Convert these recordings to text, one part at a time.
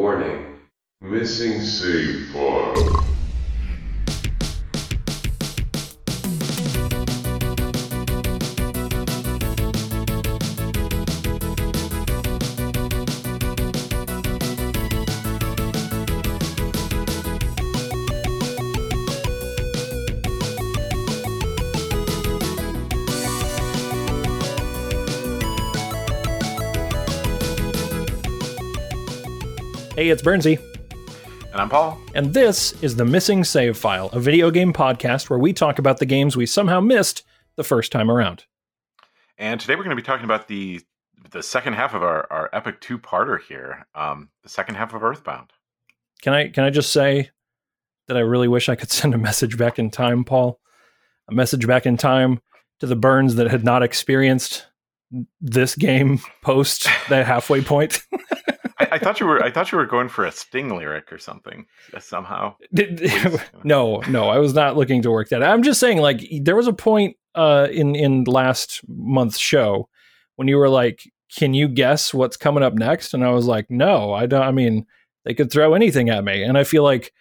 Warning. Missing save file. It's Bernsey, And I'm Paul. and this is the Missing Save File, a video game podcast where we talk about the games we somehow missed the first time around. And today we're going to be talking about the the second half of our, our epic two parter here. Um, the second half of Earthbound. Can I can I just say that I really wish I could send a message back in time, Paul? A message back in time to the Burns that had not experienced this game post that halfway point. I, I thought you were I thought you were going for a Sting lyric or something uh, somehow. no, no, I was not looking to work that. I'm just saying, like, there was a point uh, in in last month's show when you were like, "Can you guess what's coming up next?" And I was like, "No, I don't. I mean, they could throw anything at me." And I feel like,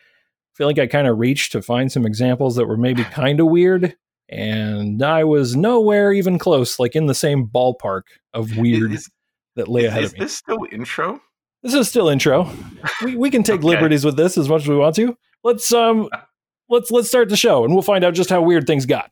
feel like I kind of reached to find some examples that were maybe kind of weird, and I was nowhere even close, like in the same ballpark of weird Is, that lay ahead is of me. this still intro? This is still intro. We we can take Okay. liberties with this as much as we want to. Let's um let's let's start the show and we'll find out just how weird things got.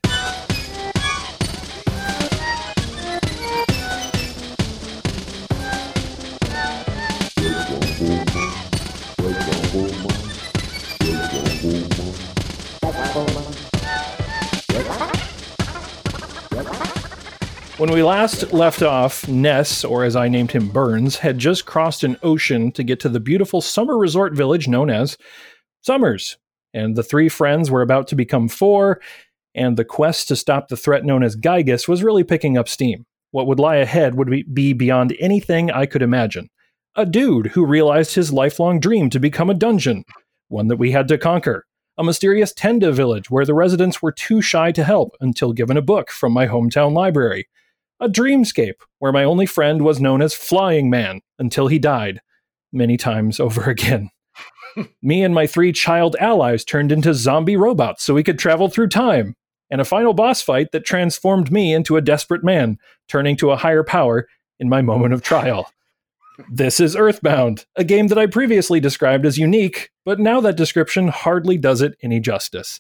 When we last left off, Ness, or as I named him, Burns, had just crossed an ocean to get to the beautiful summer resort village known as Summers. And the three friends were about to become four, and the quest to stop the threat known as Giygas was really picking up steam. What would lie ahead would be- be beyond anything I could imagine. A dude who realized his lifelong dream to become a dungeon, one that we had to conquer. A mysterious Tenda village where the residents were too shy to help until given a book from my hometown library a dreamscape where my only friend was known as Flying Man until he died many times over again. Me and my three child allies turned into zombie robots so we could travel through time, and a final boss fight that transformed me into a desperate man, turning to a higher power in my moment of trial. This is Earthbound, a game that I previously described as unique, but now that description hardly does it any justice.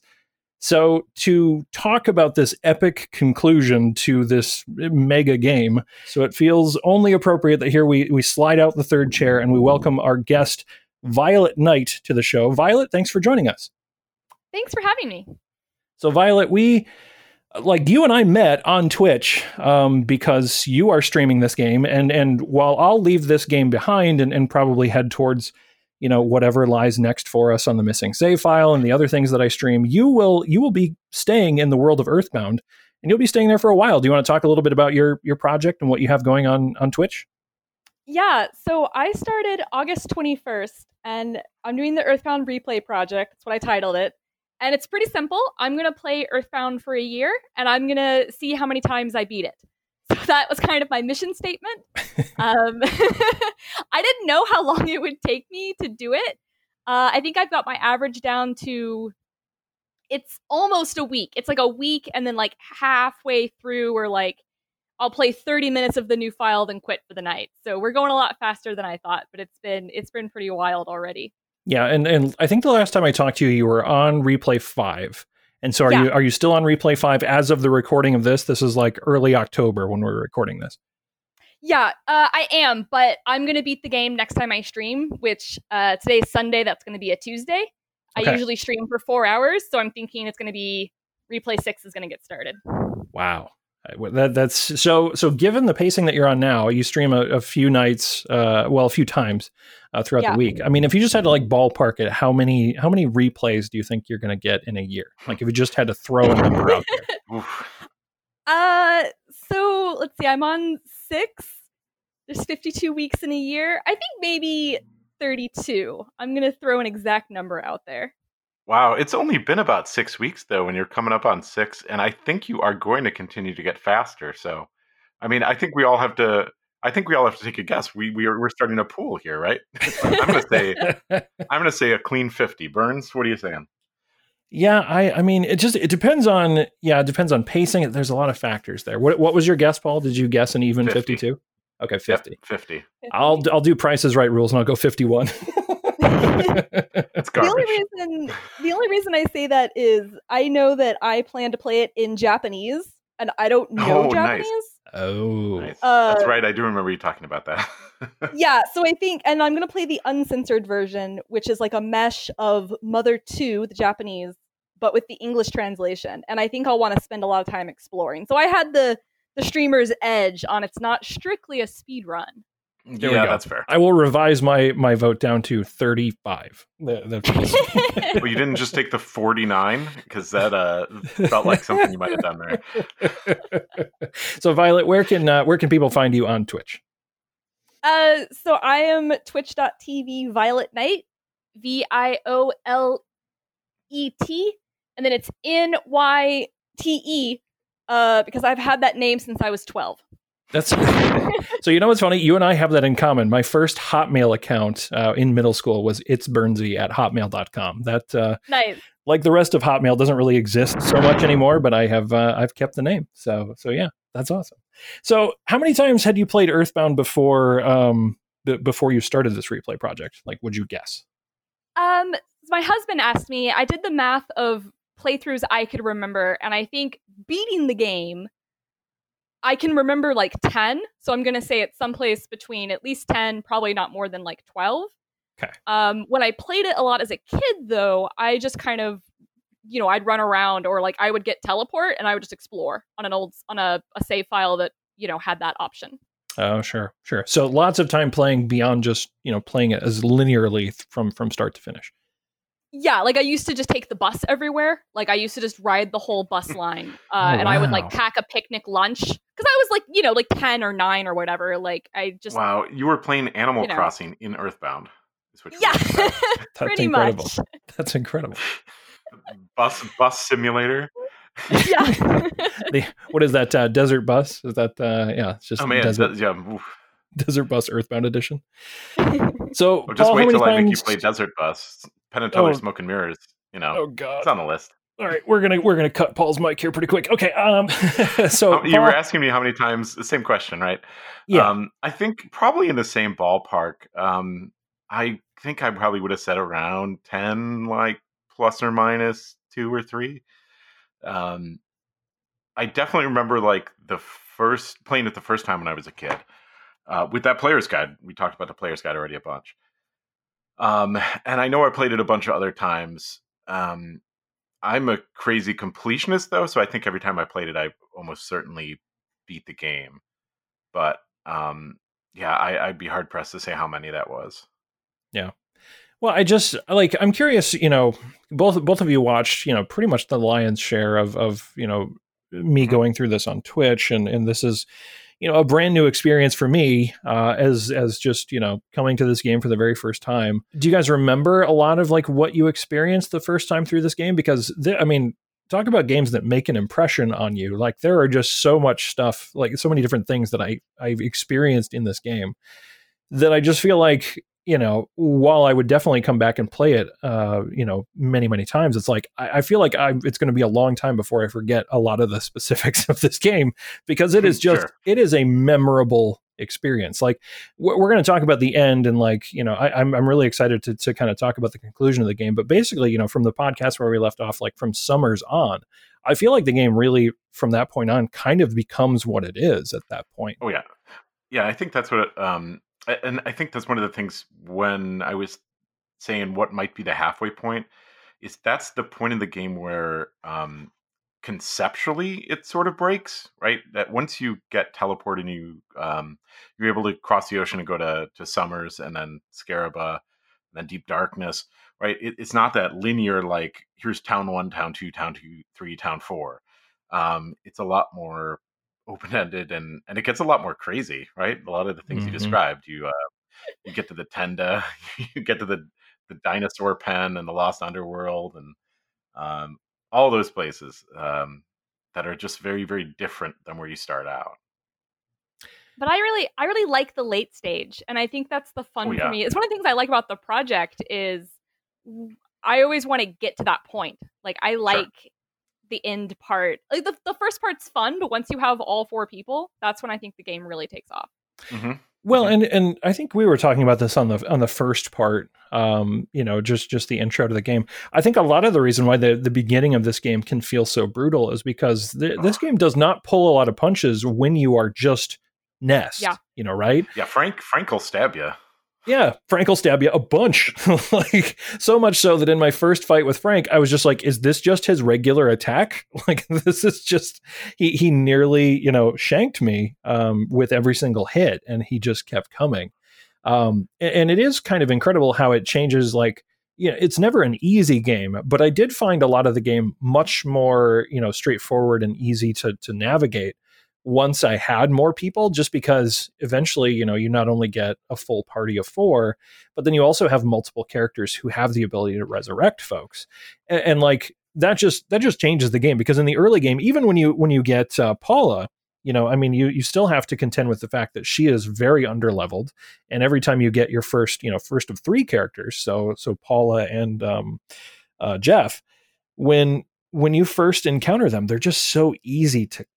So, to talk about this epic conclusion to this mega game, so it feels only appropriate that here we, we slide out the third chair and we welcome our guest, Violet Nyte, to the show. Violet, thanks for joining us. Thanks for having me. So, Violet, we like you and I met on Twitch um, because you are streaming this game, and and while I'll leave this game behind and, and probably head towards you know whatever lies next for us on the missing save file and the other things that I stream, you will you will be staying in the world of Earthbound, and you'll be staying there for a while. Do you want to talk a little bit about your your project and what you have going on on Twitch? Yeah, so I started August 21st and I'm doing the Earthbound replay project. That's what I titled it. And it's pretty simple. I'm going to play Earthbound for a year and I'm going to see how many times I beat it. So that was kind of my mission statement. um, I didn't know how long it would take me to do it. Uh, I think I've got my average down to it's almost a week. It's like a week and then like halfway through or like I'll play 30 minutes of the new file then quit for the night. So we're going a lot faster than I thought, but it's been it's been pretty wild already. Yeah, and and I think the last time I talked to you, you were on replay five. And so, are Yeah. you are you still on replay five as of the recording of this? This is like early October when we're recording this. Yeah, uh, I am, but I'm gonna beat the game next time I stream, which uh, today's Sunday. That's gonna be a Tuesday. Okay. I usually stream for four hours, so I'm thinking it's gonna be replay six is gonna get started. Wow. That, that's so. So, given the pacing that you're on now, you stream a, a few nights, uh, well, a few times uh, throughout Yeah. the week. I mean, if you just had to like ballpark it, how many how many replays do you think you're going to get in a year? Like, if you just had to throw a number out there. Uh, so let's see. I'm on six. There's 52 weeks in a year. I think maybe 32. I'm gonna throw an exact number out there. Wow, it's only been about six weeks though when you're coming up on six, and I think you are going to continue to get faster. So, I mean, I think we all have to. I think we all have to take a guess. We we are we're starting a pool here, right? I'm gonna say I'm gonna say a clean fifty. Burns, what are you saying? Yeah, I I mean it just it depends on yeah, it depends on pacing. There's a lot of factors there. What what was your guess, Paul? Did you guess an even 52? Okay, Yep, 50. Fifty. I'll I'll do prices right rules and I'll go 51. It's The only reason the only reason I say that is I know that I plan to play it in Japanese and I don't know Oh, nice. Japanese. oh. Nice. Uh, That's right. I do remember you talking about that. yeah, so I think and I'm gonna play the uncensored version, which is like a mesh of Mother 2, the Japanese, but with the English translation. And I think I'll want to spend a lot of time exploring. So I had the the streamer's edge on it's not strictly a speed run. There we yeah, go. that's fair. I will revise my my vote down to 35. The- the- Well, you didn't just take the 49 because that uh, felt like something you might have done there. so Violet, where can uh, where can people find you on Twitch? Uh, so I am twitch.tv Violet Nyte, V I O L E T, and then it's N Y T E, uh, because I've had that name since I was 12. That's so. You know what's funny? You and I have that in common. My first Hotmail account uh, in middle school was it's Bernsey at hotmail.com. That, uh, Nice. like the rest of Hotmail, doesn't really exist so much anymore. But I have uh, I've kept the name. So so yeah, that's awesome. So how many times had you played Earthbound before um, b- before you started this replay project? Like, would you guess? Um, my husband asked me, I did the math of playthroughs I could remember, and I think beating the game, I can remember like 10. So I'm going to say it's someplace between at least 10, probably not more than like 12. Okay. Um, when I played it a lot as a kid, though, I just kind of, you know, I'd run around or like I would get teleport and I would just explore on an old, on a, a save file that, you know, had that option. Oh, sure, sure. So lots of time playing beyond just you know playing it as linearly from from start to finish. Yeah, like I used to just take the bus everywhere. Like I used to just ride the whole bus line, uh, Oh, and I would like pack a picnic lunch because I was like, you know, like ten or nine or whatever. Like I just, Wow, you were playing Animal You know. Crossing in Earthbound. Is what yeah, saying. That's pretty incredible. much. That's incredible. bus bus simulator. yeah, the, what is that uh, desert bus? Is that uh, yeah? It's just Oh man, desert, that- yeah. oof. desert bus Earthbound edition. So Oh, just Paul, wait many till I make you play Desert Bus. Penn and Teller Oh. Smoke and Mirrors. You know, Oh god! it's on the list. All right, we're gonna we're gonna cut Paul's mic here pretty quick. Okay, um, so you were asking me how many times. The same question, right? yeah, Um, I think probably in the same ballpark. Um, I think I probably would have said around ten, like plus or minus two or three. Um, I definitely remember like the first playing it the first time when I was a kid uh, with that player's guide. We talked about the player's guide already a bunch. Um, and I know I played it a bunch of other times. Um, I'm a crazy completionist though, so I think every time I played it, I almost certainly beat the game. But um, yeah, I, I'd be hard pressed to say how many that was. Yeah. Well, I just like I'm curious. You know, both both of you watched. You know, pretty much the lion's share of of you know me Mhm. going through this on Twitch, and and this is you know a brand new experience for me uh, as as just you know coming to this game for the very first time. Do you guys remember a lot of like what you experienced the first time through this game? Because th- I mean. Talk about games that make an impression on you. Like there are just so much stuff, like so many different things that I I've experienced in this game that I just feel like you know, while I would definitely come back and play it, uh, you know, many many times, it's like I, I feel like I it's going to be a long time before I forget a lot of the specifics of this game because it is just Sure. it is a memorable experience. Like we're, we're going to talk about the end and like you know I, I'm I'm really excited to to kind of talk about the conclusion of the game. But basically, you know, from the podcast where we left off, like from summers on, I feel like the game really from that point on kind of becomes what it is at that point. Oh yeah, yeah. I think that's what. Um, and I think that's one of the things when I was saying what might be the halfway point is that's the point in the game where um, conceptually it sort of breaks, right? That once you get teleported and you um, you're able to cross the ocean and go to to Summers and then Scaraba, and then Deep Darkness, right? It, it's not that linear like here's town one, town two, town two, three, town four. Um, it's a lot more open ended and and it gets a lot more crazy, right? A lot of the things Mhm. you described, you uh, you get to the Tenda, you get to the the dinosaur pen and the Lost Underworld and um, all those places um, that are just very very different than where you start out. but I really I really like the late stage, and I think that's the fun Oh, for me. It's one of the things I like about the project is I always want to get to that point. Like I like the end part. Like the the first part's fun, but once you have all four people, that's when I think the game really takes off. hmm Well, and and I think we were talking about this on the on the first part. Um, you know, just just the intro to the game. I think a lot of the reason why the the beginning of this game can feel so brutal is because th- this game does not pull a lot of punches when you are just Ness. Yeah. You know, right? Yeah, Frank Frank will stab you. Yeah, Frank will stab you a bunch. like so much so that in my first fight with Frank, I was just like, is this just his regular attack? Like this is just he he nearly, you know, shanked me um with every single hit and he just kept coming. Um a- and it is kind of incredible how it changes like you know, it's never an easy game, but I did find a lot of the game much more, you know, straightforward and easy to to navigate once I had more people, just because eventually, you know, you not only get a full party of four, but then you also have multiple characters who have the ability to resurrect folks, and, and like that just that just changes the game because in the early game, even when you when you get uh, Paula, you know, I mean, you you still have to contend with the fact that she is very underleveled, and every time you get your first, you know, first of three characters, so so Paula and um, uh, Jeff, when when you first encounter them, they're just so easy to to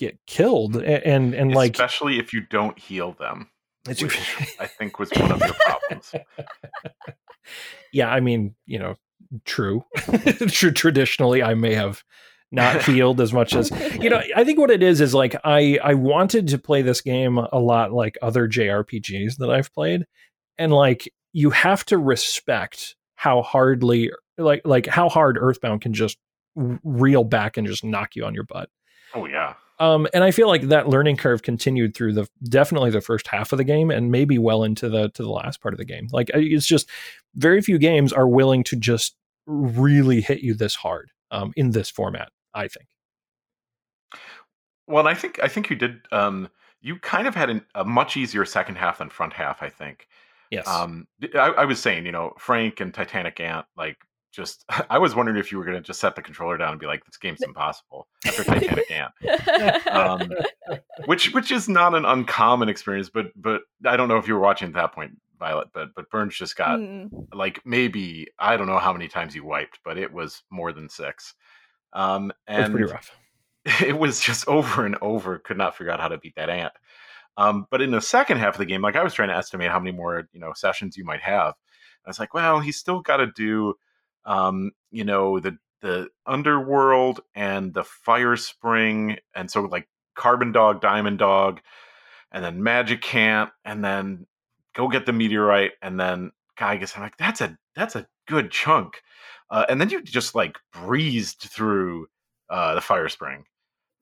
get killed, a- and and like especially if you don't heal them, which I think was one of your problems. yeah, I mean, you know, true. True. Traditionally, I may have not healed as much as you know. I think what it is is like I I wanted to play this game a lot like other JRPGs that I've played, and like you have to respect how hardly like like how hard Earthbound can just reel back and just knock you on your butt. Oh yeah, Um, and I feel like that learning curve continued through the definitely the first half of the game, and maybe well into the to the last part of the game. Like it's just very few games are willing to just really hit you this hard um, in this format. I think. Well, I think I think you did. Um, you kind of had an, a much easier second half than front half. I think. Yes. Um, I, I was saying, you know, Frank and Titanic Ant, like, just I was wondering if you were going to just set the controller down and be like, "This game's impossible." After Titanic Ant, um, which which is not an uncommon experience, but but I don't know if you were watching at that point, Violet, but but Burns just got Mm. like maybe I don't know how many times he wiped, but it was more than six. Um, it was and pretty rough. it was just over and over. Could not figure out how to beat that ant. Um, but in the second half of the game, like I was trying to estimate how many more you know sessions you might have. I was like, well, he's still got to do, um, you know, the the underworld and the fire spring, and so like Carbon Dog, Diamond Dog, and then Magicant, and then go get the meteorite, and then Giygas. I'm like, that's a that's a good chunk. Uh, and then you just like breezed through uh, the fire spring.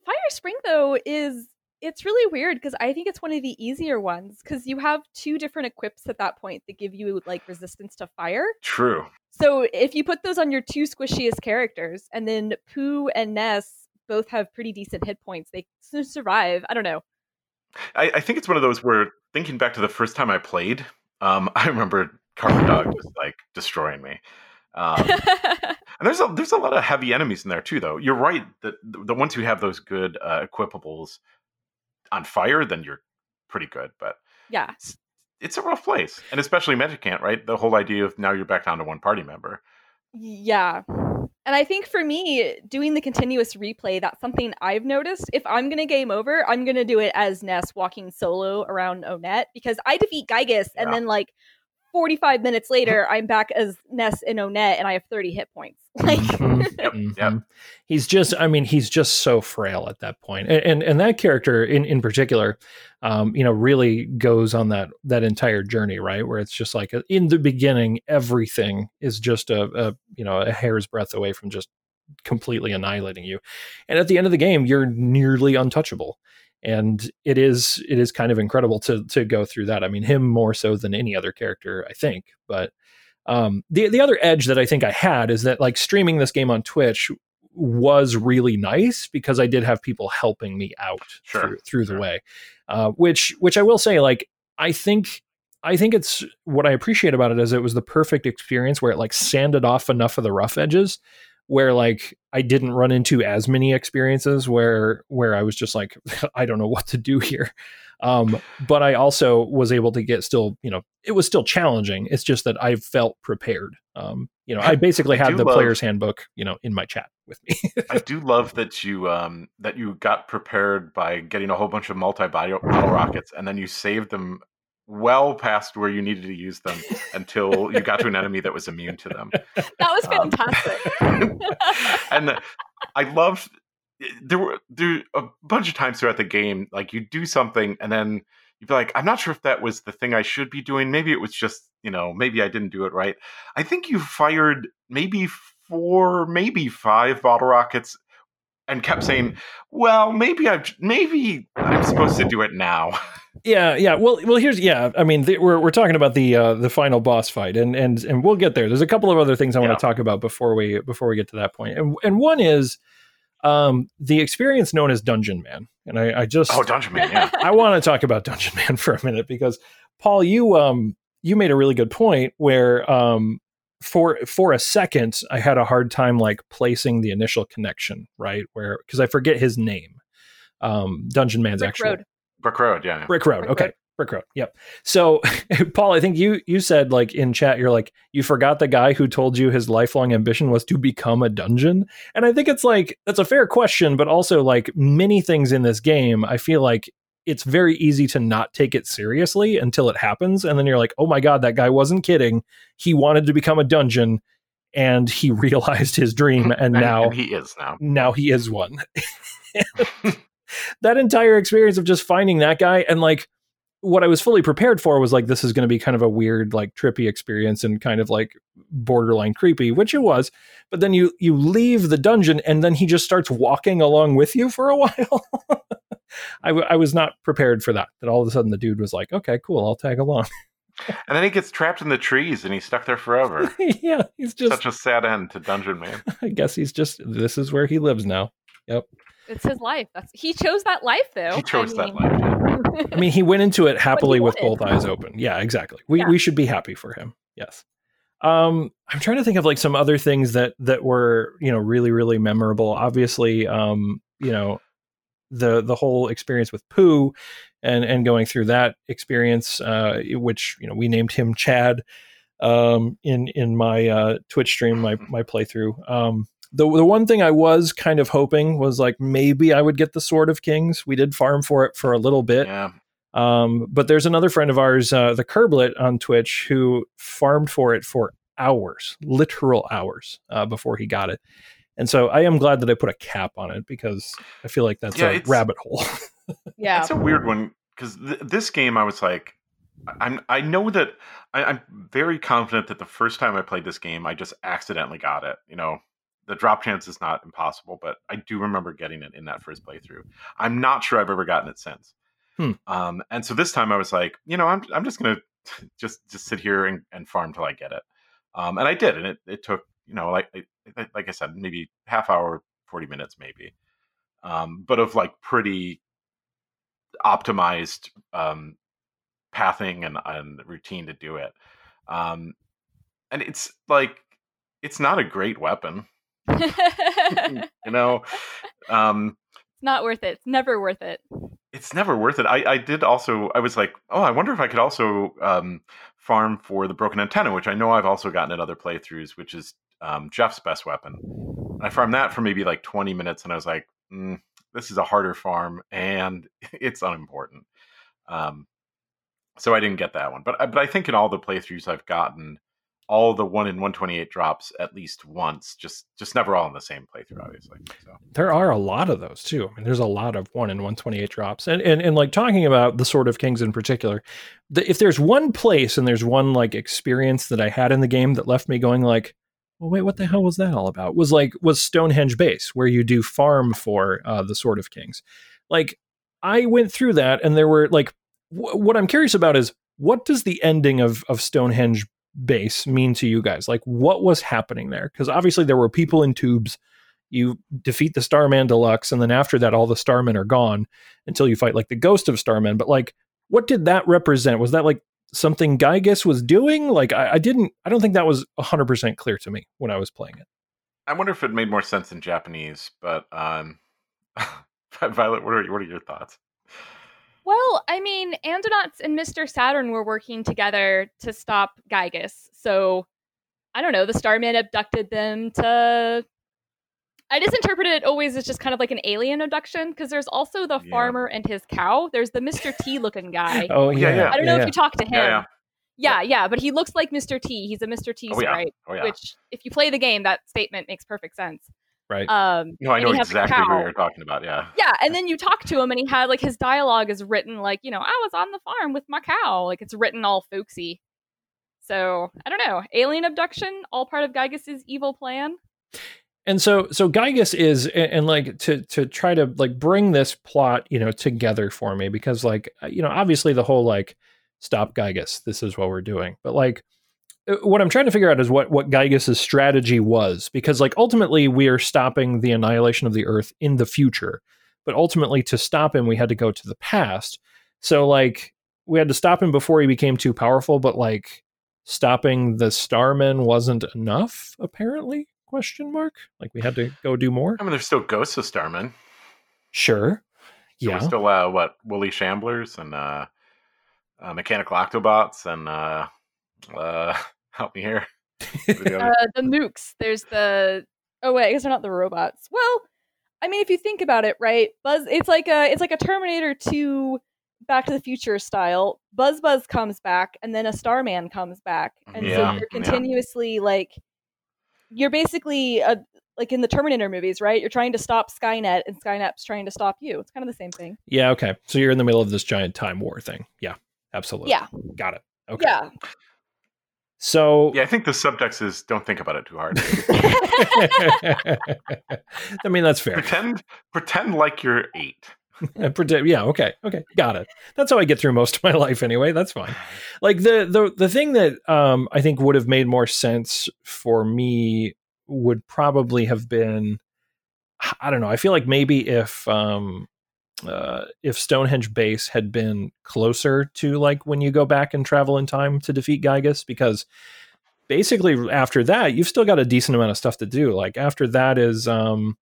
Fire Spring though is it's really weird because I think it's one of the easier ones because you have two different equips at that point that give you like resistance to fire. True. So if you put those on your two squishiest characters, and then Pooh and Ness both have pretty decent hit points, they survive. I don't know. I, I think it's one of those where thinking back to the first time I played, um, I remember Carbon Dog just like destroying me. Um, and there's a there's a lot of heavy enemies in there too, though. You're right that the, the ones who have those good uh, equipables on fire, then you're pretty good. But yeah, it's a rough place, and especially Magicant, right? The whole idea of now you're back down to one party member. yeah. And I think for me, doing the continuous replay, that's something I've noticed. If I'm gonna game over, I'm gonna do it as Ness walking solo around Onett because I defeat Giygas, and Yeah. then like 45 minutes later, I'm back as Ness in Onett and I have 30 hit points. Like, Mhm, Yep, yep. He's just, I mean, he's just so frail at that point. And and, and that character in, in particular, um, you know, really goes on that that entire journey, right? Where it's just like in the beginning, everything is just a, a you know, a hair's breadth away from just completely annihilating you. And at the end of the game, you're nearly untouchable. And it is it is kind of incredible to to go through that. I mean, him more so than any other character, I think. But um, the the other edge that I think I had is that like streaming this game on Twitch was really nice because I did have people helping me out Sure, through, through the way, uh, which which I will say like I think I think it's what I appreciate about it is it was the perfect experience where it like sanded off enough of the rough edges where like I didn't run into as many experiences where where I was just like I don't know what to do here. Um, but I also was able to get still, you know, it was still challenging. It's just that I felt prepared. Um, you know, I basically I had the love- player's handbook, you know, in my chat with me. I do love that you um that you got prepared by getting a whole bunch of multi bottle rockets and then you saved them well past where you needed to use them until you got to an enemy that was immune to them. That was Um, fantastic. and I loved there were there a bunch of times throughout the game, like you do something and then you'd be like, I'm not sure if that was the thing I should be doing. Maybe it was just, you know, maybe I didn't do it right. I think you fired maybe four, maybe five bottle rockets and kept saying, Well, maybe I've maybe I'm supposed to do it now. Yeah, yeah. Well, well. Here's yeah. I mean, th- we're we're talking about the uh, the final boss fight, and and and we'll get there. There's a couple of other things I want to talk about before we before we get to that point, and and one is um the experience known as Dungeon Man, and I, I just Oh, Dungeon Man, yeah. I want to talk about Dungeon Man for a minute because Paul, you um you made a really good point where um for for a second I had a hard time like placing the initial connection, right? Where because I forget his name. Um Dungeon Man's Brick actual Road. Brick Road, yeah. Brick Road. Brick okay. Road. Brick Road. Yep. So, Paul, I think you you said like in chat, you're like you forgot the guy who told you his lifelong ambition was to become a dungeon, and I think it's like that's a fair question, but also like many things in this game, I feel like it's very easy to not take it seriously until it happens, and then you're like, oh my god, that guy wasn't kidding. He wanted to become a dungeon, and he realized his dream, and now and he is now. now he is one. that entire experience of just finding that guy and like what I was fully prepared for was like this is going to be kind of a weird like trippy experience and kind of like borderline creepy, which it was. But then you you leave the dungeon and then he just starts walking along with you for a while. I, w- I was not prepared for that. That all of a sudden the dude was like, okay, cool, I'll tag along. And then he gets trapped in the trees and he's stuck there forever. yeah, he's just. Such a sad end to Dungeon Man. I guess he's just. This is where he lives now. It's his life. That's he chose that life though. He chose I that mean- life. I mean, he went into it happily with both eyes open. Yeah, exactly. We Yeah. we should be happy for him. Yes. Um, I'm trying to think of like some other things that that were you know really really memorable. Obviously, um, you know, the the whole experience with Pooh, and and going through that experience, uh, which you know we named him Chad, um, in in my uh, Twitch stream, my my playthrough. Um, the the one thing I was kind of hoping was like maybe I would get the Sword of Kings. We did farm for it for a little bit. Yeah. Um, but there's another friend of ours, uh, the Curblet on Twitch, who farmed for it for hours, literal hours, uh, before he got it. And so I am glad that I put a cap on it because I feel like that's Yeah, a rabbit hole. yeah. It's a weird one because th- this game, I was like, I'm. I know that I, I'm very confident that the first time I played this game, I just accidentally got it. You know, the drop chance is not impossible, but I do remember getting it in that first playthrough. I'm not sure I've ever gotten it since. Hmm. Um, and so this time I was like, you know, I'm I'm just gonna just just sit here and, and farm till I get it. Um, and I did, and it, it took you know like like I said, maybe half hour, forty minutes, maybe. Um, but of like pretty optimized um, pathing and, and routine to do it. Um, and it's like it's not a great weapon, you know. Um, not worth it. It's never worth it. it's never worth it. I, I did also. I was like, oh, I wonder if I could also um, farm for the broken antenna, which I know I've also gotten in other playthroughs, which is um, Jeff's best weapon. I farmed that for maybe like twenty minutes, and I was like, mm, this is a harder farm, and it's unimportant. Um, so I didn't get that one, but but I think in all the playthroughs I've gotten, all the one in one twenty eight drops at least once, just just never all in the same playthrough, obviously. So there are a lot of those too. I mean, there's a lot of one in 128 drops. And, and, and like talking about the Sword of Kings in particular, the, if there's one place and there's one like experience that I had in the game that left me going like, well, wait, what the hell was that all about? Was like was Stonehenge Base, where you do farm for uh, the Sword of Kings. Like I went through that, and there were like wh- what I'm curious about is what does the ending of of Stonehenge Base mean to you guys? Like what was happening there? Because obviously there were people in tubes. You defeat the Starman Deluxe, and then after that, all the Starmen are gone until you fight like the Ghost of Starman. But like, what did that represent? Was that like something Giygas was doing? Like, I, I didn't, I don't think that was 100% clear to me when I was playing it. I wonder if it made more sense in Japanese, but um, Violet, what are what are your thoughts? Well, I mean, Andonuts and Mr. Saturn were working together to stop Giygas. So, I don't know, the Starman abducted them to. I just interpreted it always as just kind of like an alien abduction because there's also the Yeah. farmer and his cow. There's the Mr. T looking guy. Oh Yeah, yeah, yeah. I don't know yeah, if you talked to him. Yeah, yeah. yeah, yeah, but he looks like Mr. T. He's a Mr. T Oh, yeah. sprite, Oh yeah. which, if you play the game, that statement makes perfect sense. Right. Um, no, I know he has a exactly who you're talking about. Yeah. Yeah, and then you talk to him, and he had like his dialogue is written like, you know, I was on the farm with my cow. Like it's written all folksy. So I don't know. Alien abduction, all part of Giygas's evil plan. and so so Giygas is and, and like to to try to like bring this plot you know together for me because like uh, you know obviously the whole like stop Giygas this is what we're doing but like what I'm trying to figure out is what what Giygas's strategy was because like ultimately we are stopping the annihilation of the earth in the future but ultimately to stop him we had to go to the past. So like we had to stop him before he became too powerful but like stopping the starmen wasn't enough apparently? Question mark? Like we had to go do more? I mean, there's still ghosts of Starman. sure. There yeah. still uh, what woolly shamblers and uh, uh, mechanical octobots and uh, uh, help me here. The Uh, the mooks. There's the. Oh wait, I guess they're not the robots. Well, I mean, if you think about it, right? Buzz. It's like a. It's like a Terminator 2 Back to the Future style. Buzz Buzz comes back, and then a Starman comes back, and Yeah, so you're continuously like. You're basically a, like in the Terminator movies, right? You're trying to stop Skynet, and Skynet's trying to stop you. It's kind of the same thing. yeah okay so you're in the middle of this giant time war thing yeah absolutely Yeah, got it okay yeah. So yeah, I think the subtext is don't think about it too hard. I mean that's fair. pretend pretend like you're eight. Pretend, yeah, okay, okay, got it. That's how I get through most of my life anyway. That's fine. Like the the the thing that um I think would have made more sense for me would probably have been I don't know. I feel like maybe if um uh, if Stonehenge base had been closer to like when you go back and travel in time to defeat Giygas, because basically after that you've still got a decent amount of stuff to do. Like after that is um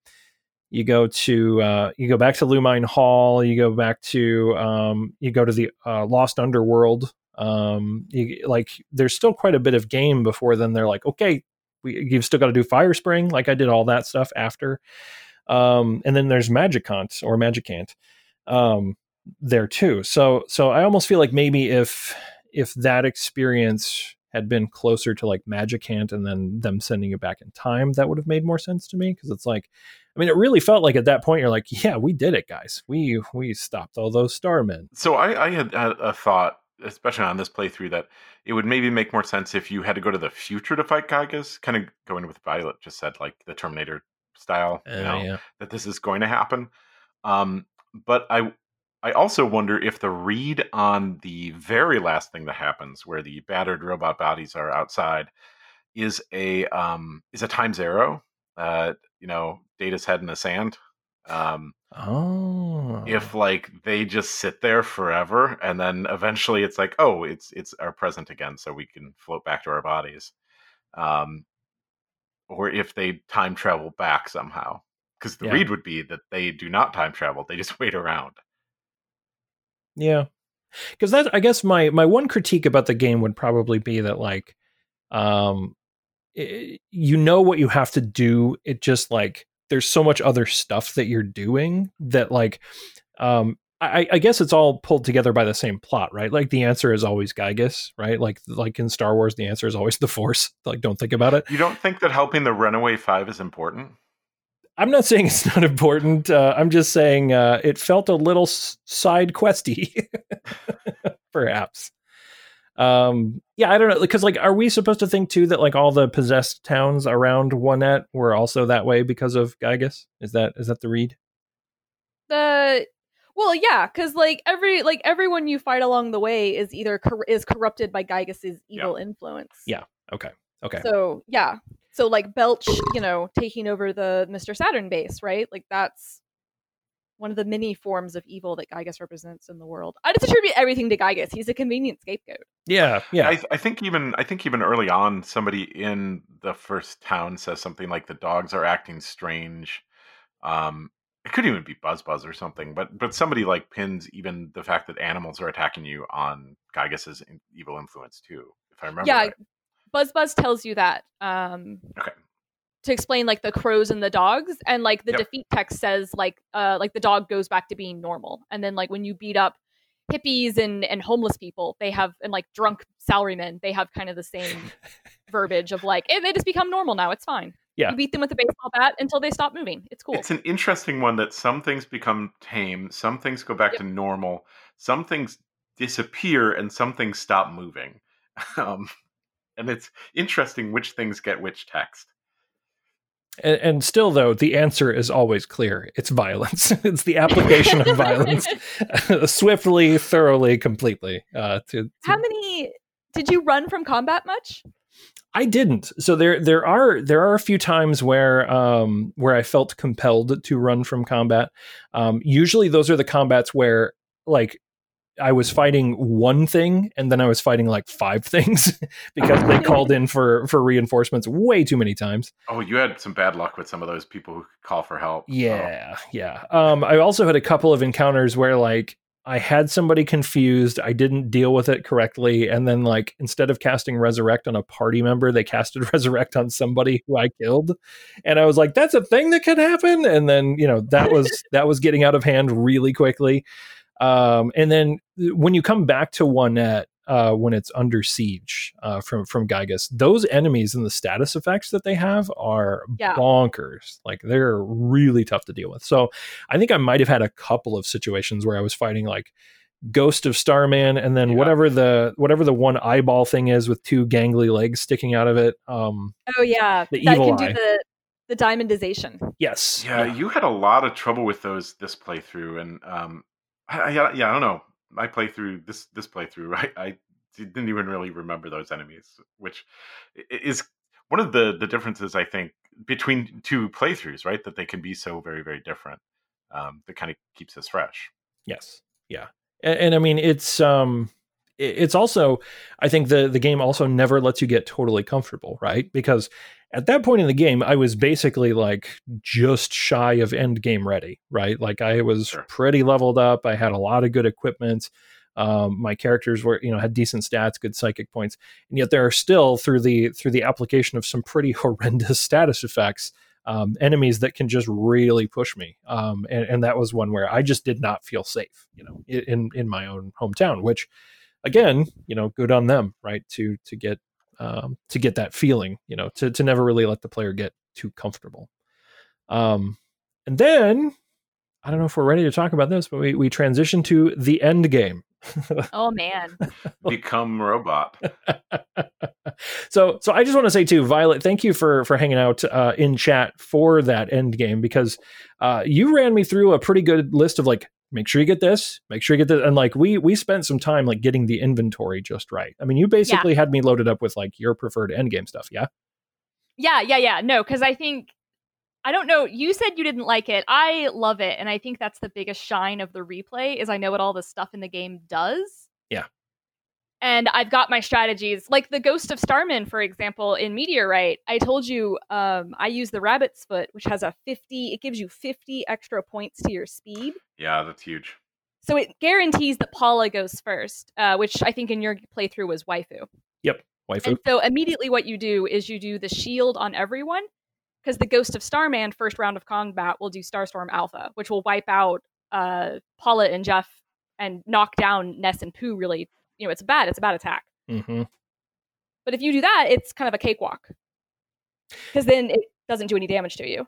you go to uh, you go back to Lumine Hall. You go back to um, you go to the uh, Lost Underworld. Um, you, like there's still quite a bit of game before then. They're like, okay, we, you've still got to do Fire Spring. Like I did all that stuff after. Um, and then there's Magicant or Magicant um, there too. So so I almost feel like maybe if if that experience had been closer to like Magicant and then them sending you back in time, that would have made more sense to me because it's like I mean, it really felt like at that point you're like, yeah, we did it, guys. We we stopped all those starmen. So I, I had, a thought, especially on this playthrough, that it would maybe make more sense if you had to go to the future to fight Giygas. Kind of going with Violet just said, like the Terminator style, you Uh, know, yeah. that this is going to happen. Um, but I I also wonder if the read on the very last thing that happens, where the battered robot bodies are outside, is a um, is a times arrow. Uh, you know, Data's head in the sand. Um, Oh, if like they just sit there forever and then eventually it's like oh it's it's our present again so we can float back to our bodies um or if they time travel back somehow because the Yeah. read would be that they do not time travel they just wait around yeah, because that I guess my my one critique about the game would probably be that like, um, i you know what you have to do. It just like there's so much other stuff that you're doing that like, um. I, I guess it's all pulled together by the same plot, right? Like the answer is always Giygas, right? Like like in Star Wars, the answer is always the Force. Like don't think about it. you don't think that helping the runaway five is important I'm not saying it's not important. Uh, I'm just saying uh, it felt a little side questy, perhaps. Um, yeah, I don't know because like, are we supposed to think too that like all the possessed towns around Onett were also that way because of Giygas? Is that is that the read? The well, yeah, because like every like everyone you fight along the way is either cor- is corrupted by Giygas's evil influence. Yeah. Okay. Okay. So yeah, so like Belch, you know, taking over the Mister Saturn base, right? Like that's one of the many forms of evil that Giygas represents in the world. I just attribute everything to Giygas. He's a convenient scapegoat. Yeah, yeah. I, I think even I think even early on, somebody in the first town says something like the dogs are acting strange. Um, it could even be Buzz Buzz or something, but but somebody like pins even the fact that animals are attacking you on Giygas's evil influence too. If I remember, Yeah, right. Buzz Buzz tells you that. Um, Okay. To explain like the crows and the dogs, and like the Yep. defeat text says like uh like the dog goes back to being normal, and then like when you beat up hippies and and homeless people, they have and like drunk salarymen, they have kind of the same verbiage of like eh, they just become normal now. It's fine. Yeah. You beat them with a baseball bat until they stop moving. It's cool. It's an interesting one that some things become tame, some things go back Yep. to normal, some things disappear, and some things stop moving. Um, and it's interesting which things get which text. And, and still, though, the answer is always clear. It's violence. it's the application of violence swiftly, thoroughly, completely. Uh, to, to- How many did you run from combat much? I didn't. So there, there are there are a few times where um, where I felt compelled to run from combat. Um, usually, those are the combats where like I was fighting one thing and then I was fighting like five things because they called in for for reinforcements way too many times. Oh, you had some bad luck with some of those people who call for help. so- Yeah, yeah. Um, I also had a couple of encounters where like I had somebody confused, I didn't deal with it correctly, and then like instead of casting resurrect on a party member, they casted resurrect on somebody who I killed, and I was like, "That's a thing that could happen," and then you know that was that was getting out of hand really quickly. Um, and then when you come back to Onett, uh, when it's under siege uh, from from Giygas, those enemies and the status effects that they have are Yeah. bonkers. Like they're really tough to deal with. So I think I might have had a couple of situations where I was fighting like Ghost of Starman, and then Yeah. whatever the whatever the one eyeball thing is with two gangly legs sticking out of it. Um, Oh yeah, The that evil can eye. do the the diamondization. yes, Yeah, you had a lot of trouble with those this playthrough, and um, I, I, yeah, I don't know. My playthrough this this playthrough, I, I didn't even really remember those enemies, which is one of the the differences I think between two playthroughs, right? That they can be so very very different. Um, that kind of keeps us fresh. Yes. Yeah. And, and I mean, it's um, it's also, I think the the game also never lets you get totally comfortable, right? Because at that point in the game, I was basically like just shy of end game ready, right? Like I was Sure. pretty leveled up. I had a lot of good equipment. Um, my characters were, you know, had decent stats, good psychic points, and yet there are still through the through the application of some pretty horrendous status effects um, enemies that can just really push me. Um, and, and that was one where I just did not feel safe, you know, in in my own hometown. Which, again, you know, good on them, right? To to get um, to get that feeling, you know, to to never really let the player get too comfortable. Um, and then I don't know if we're ready to talk about this, but we we transition to the end game. Oh man, Become robot. so so I just want to say too, Violet, thank you for for hanging out uh, in chat for that end game because uh, you ran me through a pretty good list of like make sure you get this, make sure you get this, and like we we spent some time like getting the inventory just right. I mean, you basically had me loaded up with like your preferred end game stuff, yeah. yeah, yeah, yeah. No, because I think I don't know. You said you didn't like it. I love it, and I think that's the biggest shine of the replay is I know what all the stuff in the game does. Yeah. And I've got my strategies, like the Ghost of Starman, for example, in Meteorite. I told you um, I use the Rabbit's Foot, which has a fifty. It gives you fifty extra points to your speed. Yeah, that's huge. So it guarantees that Paula goes first, uh, which I think in your playthrough was waifu. Yep, waifu. And so immediately what you do is you do the shield on everyone because the Ghost of Starman first round of combat will do Starstorm Alpha, which will wipe out uh, Paula and Jeff and knock down Ness and Pooh. Really, you know, it's bad. It's a bad attack. hmm But if you do that, it's kind of a cakewalk because then it doesn't do any damage to you.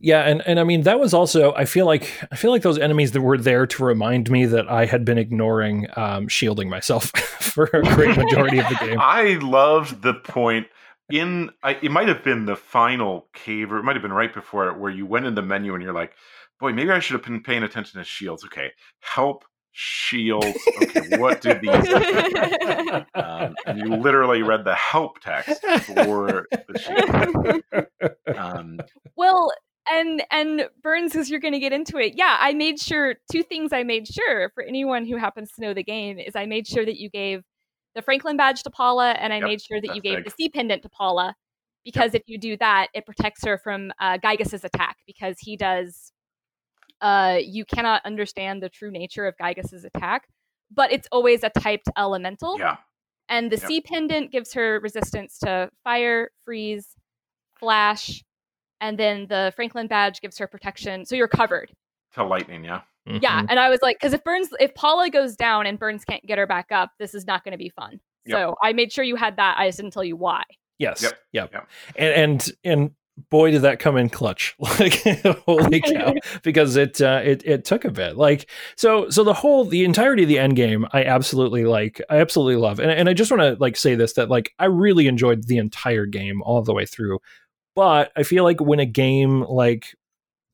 Yeah, and and I mean that was also I feel like I feel like those enemies that were there to remind me that I had been ignoring um, shielding myself for a great majority of the game. I loved the point in. I, it might have been the final cave, or it might have been right before it, where you went in the menu and you're like, "Boy, maybe I should have been paying attention to shields." Okay, help shields. Okay, what do these? do? Um, and you literally read the help text for the shield. Um, Well, and and Burns, as you're going to get into it, yeah, I made sure two things. I made sure for anyone who happens to know the game is I made sure that you gave the Franklin badge to Paula, and I Yep, made sure that you gave big. the Sea pendant to Paula because if you do that, it protects her from uh, Giygas's attack because he does. Uh, you cannot understand the true nature of Giygas's attack, but it's always a typed elemental. Yeah. And the Yep. Sea pendant gives her resistance to fire, freeze, flash, and then the Franklin badge gives her protection. So you're covered. To lightning, yeah. Yeah. Mhm. And I was like, because if Burns, if Paula goes down and Burns can't get her back up, this is not going to be fun. Yep. So I made sure you had that. I just didn't tell you why. Yes. Yep, Yep. yep. And and and boy did that come in clutch. Like holy cow. because it uh, it it took a bit. Like so so the whole the entirety of the end game I absolutely like I absolutely love. And and I just want to like say this that like I really enjoyed the entire game all the way through. But I feel like when a game like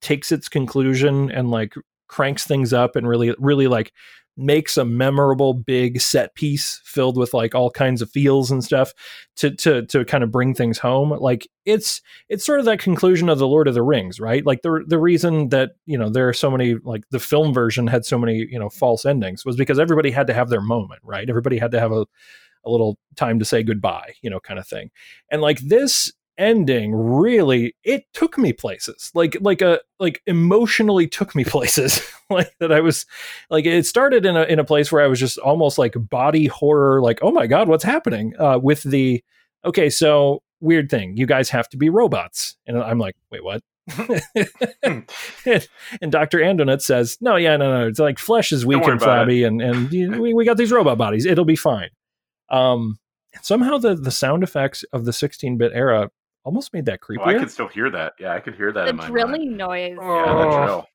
takes its conclusion and like cranks things up and really really like makes a memorable big set piece filled with like all kinds of feels and stuff to to to kind of bring things home like it's it's sort of that conclusion of the lord of the rings right? Like the the reason that you know there are so many like the film version had so many you know false endings was because everybody had to have their moment right? Everybody had to have a a little time to say goodbye you know kind of thing. And like this ending really it took me places like like a like emotionally took me places like that i was like it started in a in a place where i was just almost like body horror like oh my god what's happening uh with the okay so weird thing you guys have to be robots and i'm like wait what and, and Dr. Andonut says, "No, yeah, no, no. It's like flesh is weak and about it." flabby, and and you know, we, we got these robot bodies. It'll be fine." Um, somehow the the sound effects of the 16-bit era almost made that creepier. Oh, I could still hear that. Yeah, I could hear that The in my mind. drilling noise. Yeah, the Oh. drill.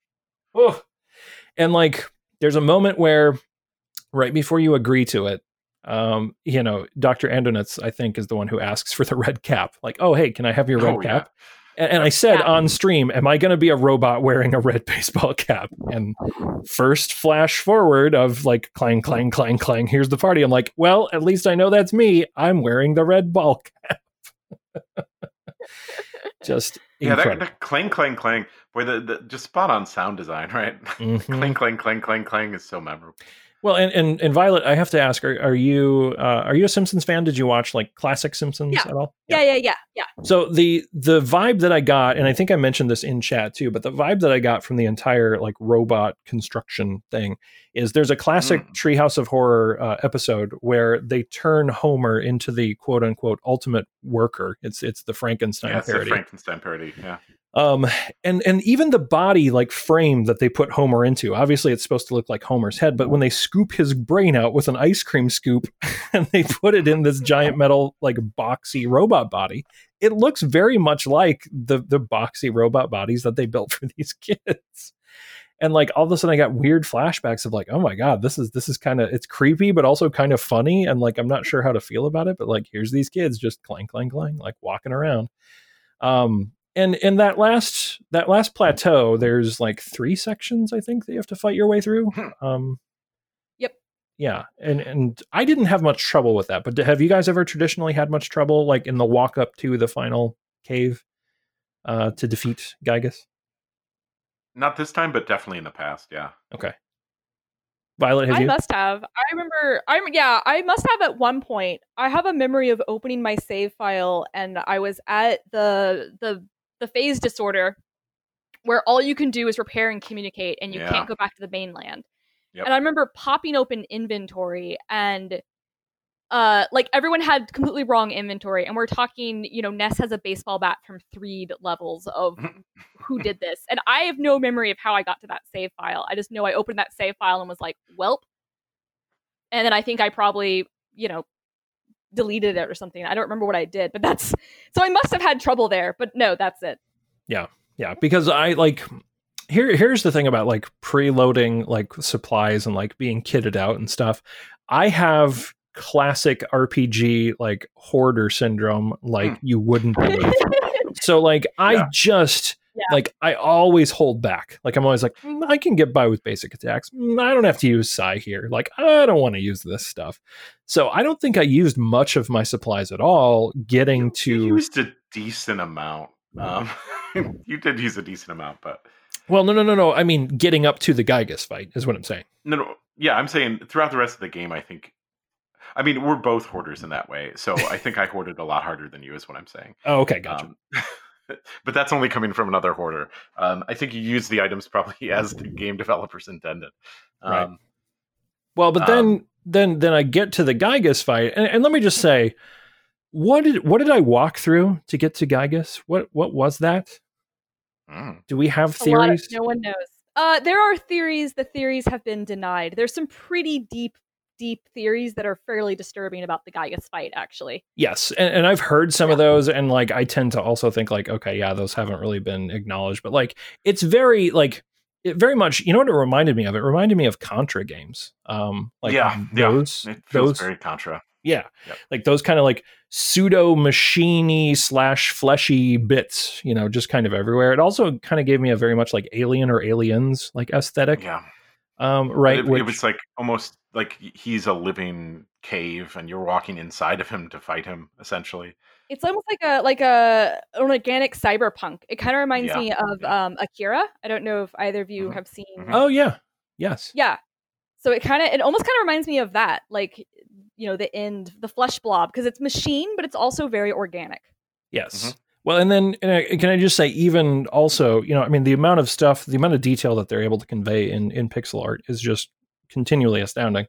Oh. And like, there's a moment where, right before you agree to it, um, you know, Dr. Andonuts, I think, is the one who asks for the red cap. Like, oh, hey, can I have your red Oh, yeah. cap? And, and I said Yeah. on stream, am I going to be a robot wearing a red baseball cap? And first flash forward of like clang, clang, clang, clang, here's the party. I'm like, well, at least I know that's me. I'm wearing the red ball cap. Just Yeah, that, incredible. that clang, clang, clang. Boy, the, the just spot on sound design, right? Mhm. clang, clang, clang, clang, clang is so memorable. Well, and, and and Violet, I have to ask: Are, are you uh, are you a Simpsons fan? Did you watch like classic Simpsons Yeah. at all? Yeah, yeah, yeah, yeah. So the the vibe that I got, and I think I mentioned this in chat too, but the vibe that I got from the entire like robot construction thing is there's a classic Mm. Treehouse of Horror uh, episode where they turn Homer into the quote unquote ultimate worker. It's it's the Frankenstein Yeah, parody. Frankenstein parody. Yeah. Um, and and even the body like frame that they put Homer into, obviously it's supposed to look like Homer's head, but when they scoop his brain out with an ice cream scoop and they put it in this giant metal like boxy robot body, it looks very much like the the boxy robot bodies that they built for these kids. And like all of a sudden I got weird flashbacks of like, oh my god, this is this is kind of it's creepy but also kind of funny and like I'm not sure how to feel about it, but like here's these kids just clang clang clang like walking around. Um and in that last that last plateau there's like three sections i think that you have to fight your way through Hmm. um. Yeah and and i didn't have much trouble with that but have you guys ever traditionally had much trouble like in the walk up to the final cave uh to defeat Giygas Not this time, but definitely in the past. Yeah. Okay. Violet have I you must have. I remember. I rem- yeah. I must have at one point. I have a memory of opening my save file, and I was at the the the Phase Distorter, where all you can do is repair and communicate, and you Yeah. can't go back to the mainland. Yep. And I remember popping open inventory, and uh, like everyone had completely wrong inventory, and we're talking. You know, Ness has a baseball bat from three levels of who did this. And I have no memory of how I got to that save file. I just know I opened that save file and was like, welp. And then I think I probably, you know, deleted it or something. I don't remember what I did, but that's so I must have had trouble there. But no, that's it. yeah Yeah, because i like here here's the thing about like preloading like supplies and like being kitted out and stuff i have classic rpg like hoarder syndrome like Hmm. you wouldn't believe so like i Yeah. just Yeah. like i always hold back like i'm always like "Mm, i can get by with basic attacks Mm, i don't have to use psi here like i don't want to use this stuff so i don't think i used much of my supplies at all getting You to used a decent amount. Um, you did use a decent amount, but Well, no, no, no, no. I mean, getting up to the Giygas fight is what I'm saying. no, no. Yeah, I'm saying throughout the rest of the game, I think. I mean, we're both hoarders in that way, so I think I hoarded a lot harder than you, is what I'm saying. Oh, okay, gotcha. Um, but that's only coming from another hoarder. Um, I think you use the items probably as the game developers intended. Um, Right. well, but then, um, then, then I get to the Giygas fight, and, and let me just say, what did what did I walk through to get to Giygas? What what was that? Mm. Do we have A lot of- theories? no one knows. Uh, there are theories. The theories have been denied. There's some pretty deep, deep theories that are fairly disturbing about the Giygas fight. Actually, Yes, and, and I've heard some of those, and like I tend to also think like, okay, yeah, those haven't really been acknowledged, but like it's very like it very much. You know what it reminded me of? It reminded me of Contra games. Um, like yeah, yeah. those, It feels those, very Contra. yeah, Yep. like those kind of like pseudo machiney slash fleshy bits. You know, just kind of everywhere. It also kind of gave me a very much like Alien or Aliens like aesthetic. Yeah, Um, right. It, it was like almost like he's a living cave, and you're walking inside of him to fight him, essentially. it's almost like a like a an organic cyberpunk. It kind of reminds Yeah. me of um, Akira. I don't know if either of you Mhm. have seen. Mhm. oh yeah, yes. Yeah. So it kind of it almost kind of reminds me of that, like you know the end, the flesh blob, because it's machine, but it's also very organic. Yes. Mhm. Well, and then and I- can I just say, even also, you know, I mean, the amount of stuff, the amount of detail that they're able to convey in in pixel art is just continually astounding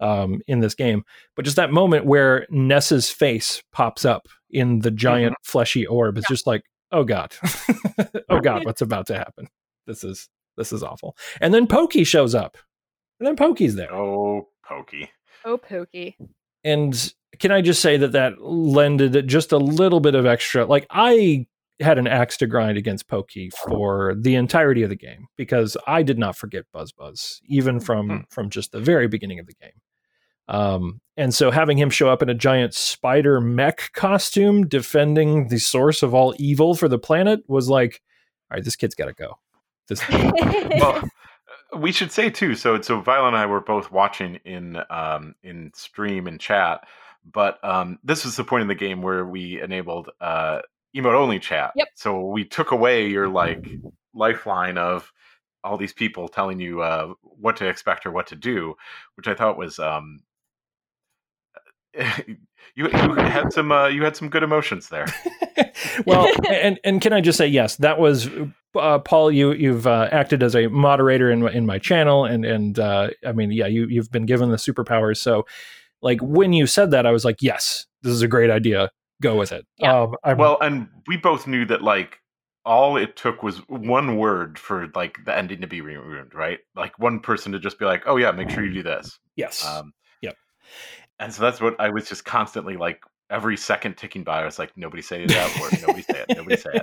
um, in this game. But just that moment where Ness's face pops up in the giant fleshy orb is just like, oh god, oh god, what's about to happen? This is this is awful. And then Pokey shows up, and then Pokey's there. Oh, Pokey. Oh, pokey. and can I just say that that lended just a little bit of extra? Like I had an axe to grind against Pokey for the entirety of the game because I did not forget Buzz Buzz, even from Hmm. from just the very beginning of the game. Um, and so having him show up in a giant spider mech costume defending the source of all evil for the planet was like, all right, this kid's got to go. This well, we should say too. So, so Violet and I were both watching in um, in stream and chat, but um, this was the point in the game where we enabled uh, emote only chat. Yep. So we took away your like lifeline of all these people telling you uh, what to expect or what to do, which I thought was um, you you had some uh, you had some good emotions there. well, and and can I just say yes, that was uh, Paul. You you've uh, acted as a moderator in my- in my channel, and and uh, I mean, yeah, you you've been given the superpowers. So, like when you said that, I was like, yes, this is a great idea. Go with it. Yeah. Um, I'm- well and we both knew that like all it took was one word for like the ending to be ruined right like one person to just be like oh yeah make sure you do this yes, um Yep. And so that's what i was just constantly like every second ticking by i was like nobody say that word nobody say it nobody say it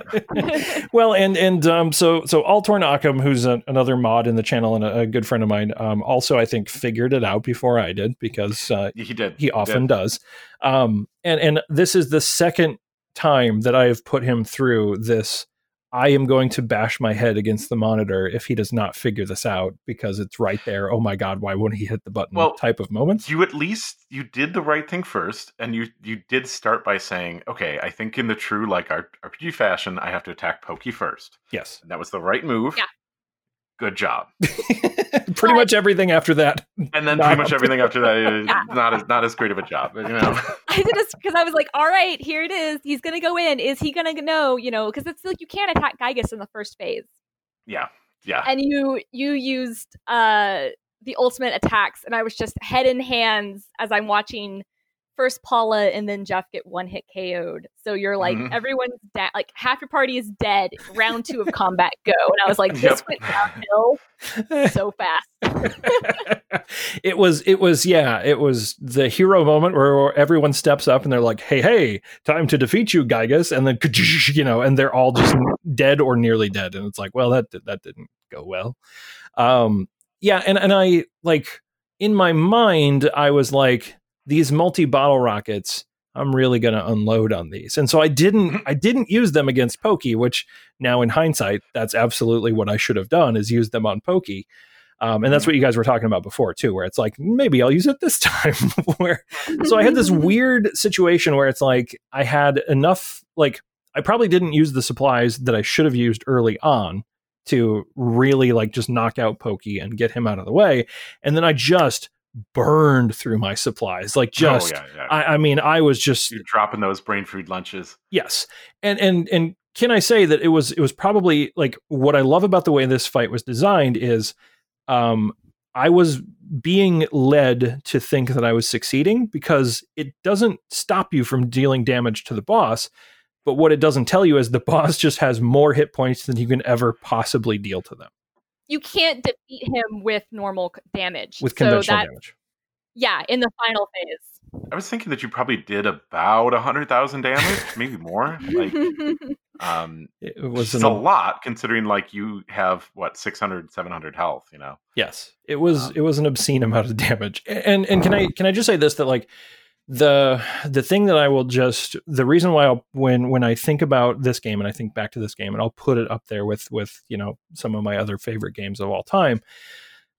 well, and and um, so so Altorn Akam, who's a, another mod in the channel and a, a good friend of mine, um, also I think figured it out before I did because uh, he did he often did. does. Um, and and this is the second time that I have put him through this. I am going to bash my head against the monitor if he does not figure this out because it's right there. Oh my god, why wouldn't he hit the button? Well, type of moments. you at least you did the right thing first and you you did start by saying okay i think in the true like rpg fashion i have to attack pokey first Yes, and that was the right move Yeah. Good job pretty much everything after that. and then pretty much everything after that is Yeah. not as not as great of a job but, you know I did this because I was like, all right, here it is. He's gonna go in. Is he gonna know? You know, because it's like you can't attack Giygas in the first phase, yeah yeah and you you used uh the ultimate attacks, and I was just head in hands as I'm watching first Paula and then Jeff get one hit KO'd. So you're like, Mhm. everyone's dead. Like half your party is dead. Round two of combat go, and I was like, this Yep. went downhill so fast. it was it was yeah it was the hero moment where everyone steps up and they're like hey hey time to defeat you Giygas and then you know and they're all just dead or nearly dead and it's like well that that didn't go well um yeah and and I like in my mind I was like these multi bottle rockets I'm really going to unload on these and so I didn't I didn't use them against Pokey which now in hindsight that's absolutely what I should have done is use them on Pokey um, and that's what you guys were talking about before too, where it's like maybe I'll use it this time. where so I had this weird situation where it's like I had enough, like I probably didn't use the supplies that I should have used early on to really like just knock out Pokey and get him out of the way. And then I just burned through my supplies. Like just oh, yeah, yeah. I, I mean, I was just You're dropping those brain food lunches. Yes. And and and can I say that it was it was probably like what I love about the way this fight was designed is um I was being led to think that I was succeeding because it doesn't stop you from dealing damage to the boss. But what it doesn't tell you is the boss just has more hit points than you can ever possibly deal to them You can't defeat him with normal damage. with So conventional that- damage. Yeah, in the final phase. I was thinking that you probably did about a hundred thousand damage, maybe more. Like, um, It it was an, a lot considering like you have what 600, 700 health. You know, Yes, it was Um, it was an obscene amount of damage. And and can I can I just say this that like the the thing that I will just the reason why I'll when when I think about this game and I think back to this game and I'll put it up there with with you know some of my other favorite games of all time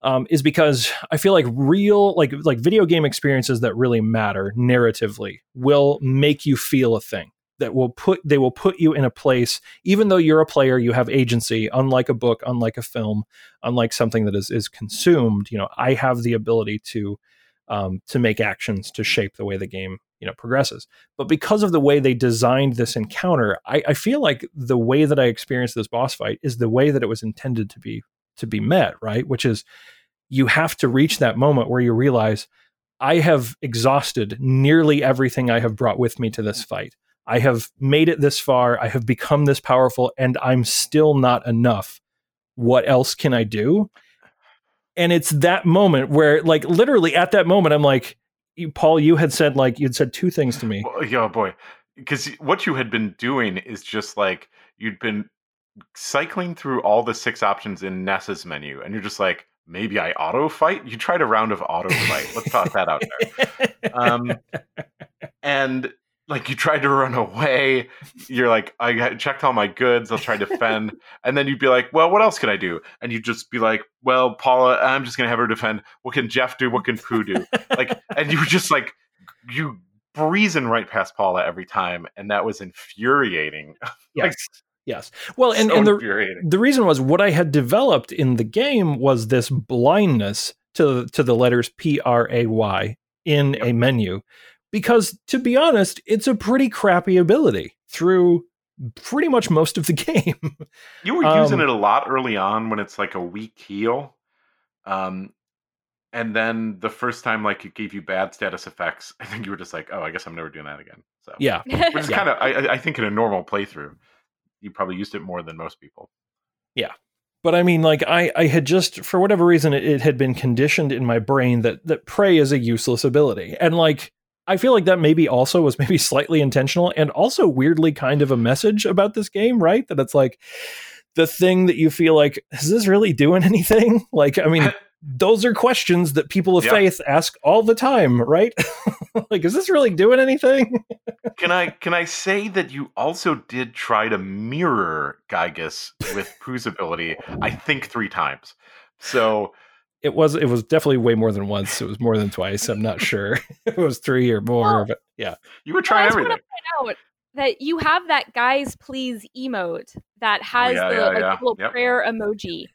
um, is because I feel like real like like video game experiences that really matter narratively will make you feel a thing that will put they will put you in a place even though you're a player you have agency unlike a book unlike a film unlike something that is is consumed you know i have the ability to um, to make actions to shape the way the game you know progresses. But because of the way they designed this encounter I, I feel like the way that i experienced this boss fight is the way that it was intended to be to be met right? Which is you have to reach that moment where you realize i have exhausted nearly everything i have brought with me to this fight. I have made it this far. I have become this powerful and i'm still not enough. What else can I do? And it's that moment where, like, literally at that moment, I'm like, Paul, you had said, like, you'd said two things to me. Oh boy, because what you had been doing is just like you'd been cycling through all the six options in Ness's menu, and you're just like, maybe I auto fight. You tried a round of auto fight. Let's toss that out there. Um, and like you tried to run away. You're like, I checked all my goods. I'll try to defend. and then you'd be like, well, what else can I do? And you'd just be like, well, Paula, I'm just gonna have her defend. What can Jeff do? What can Poo do? Like, and you were just like, you breezing right past Paula every time, and that was infuriating. yes. Yes. Well, and, so and the, the reason was what I had developed in the game was this blindness to to the letters P R A Y in a menu, because to be honest, it's a pretty crappy ability through pretty much most of the game. You were using Um, it a lot early on when it's like a weak heal. Um, and then the first time, like it gave you bad status effects, I think you were just like, "Oh, I guess I'm never doing that again." So, yeah, which is Yeah. kind of, I, I- I think, in a normal playthrough, you probably used it more than most people. Yeah, but I mean, like I I had just for whatever reason it, it had been conditioned in my brain that that pray is a useless ability, and like. I feel like that maybe also was maybe slightly intentional and also weirdly kind of a message about this game, right? That it's like the thing that you feel like, is this really doing anything? Like, I mean, those are questions that people of Yeah. faith ask all the time, right? like, is this really doing anything? Can I can I say that you also did try to mirror Giygas with Poo's ability? I think three times. So It was it was definitely way more than once. It was more than twice. I'm not sure. it was three or more, Well, but yeah. you were Well, I trying just want everything. to point out that you have that guys please emote that has Oh, yeah, the yeah, like, yeah. little Yep. prayer emoji.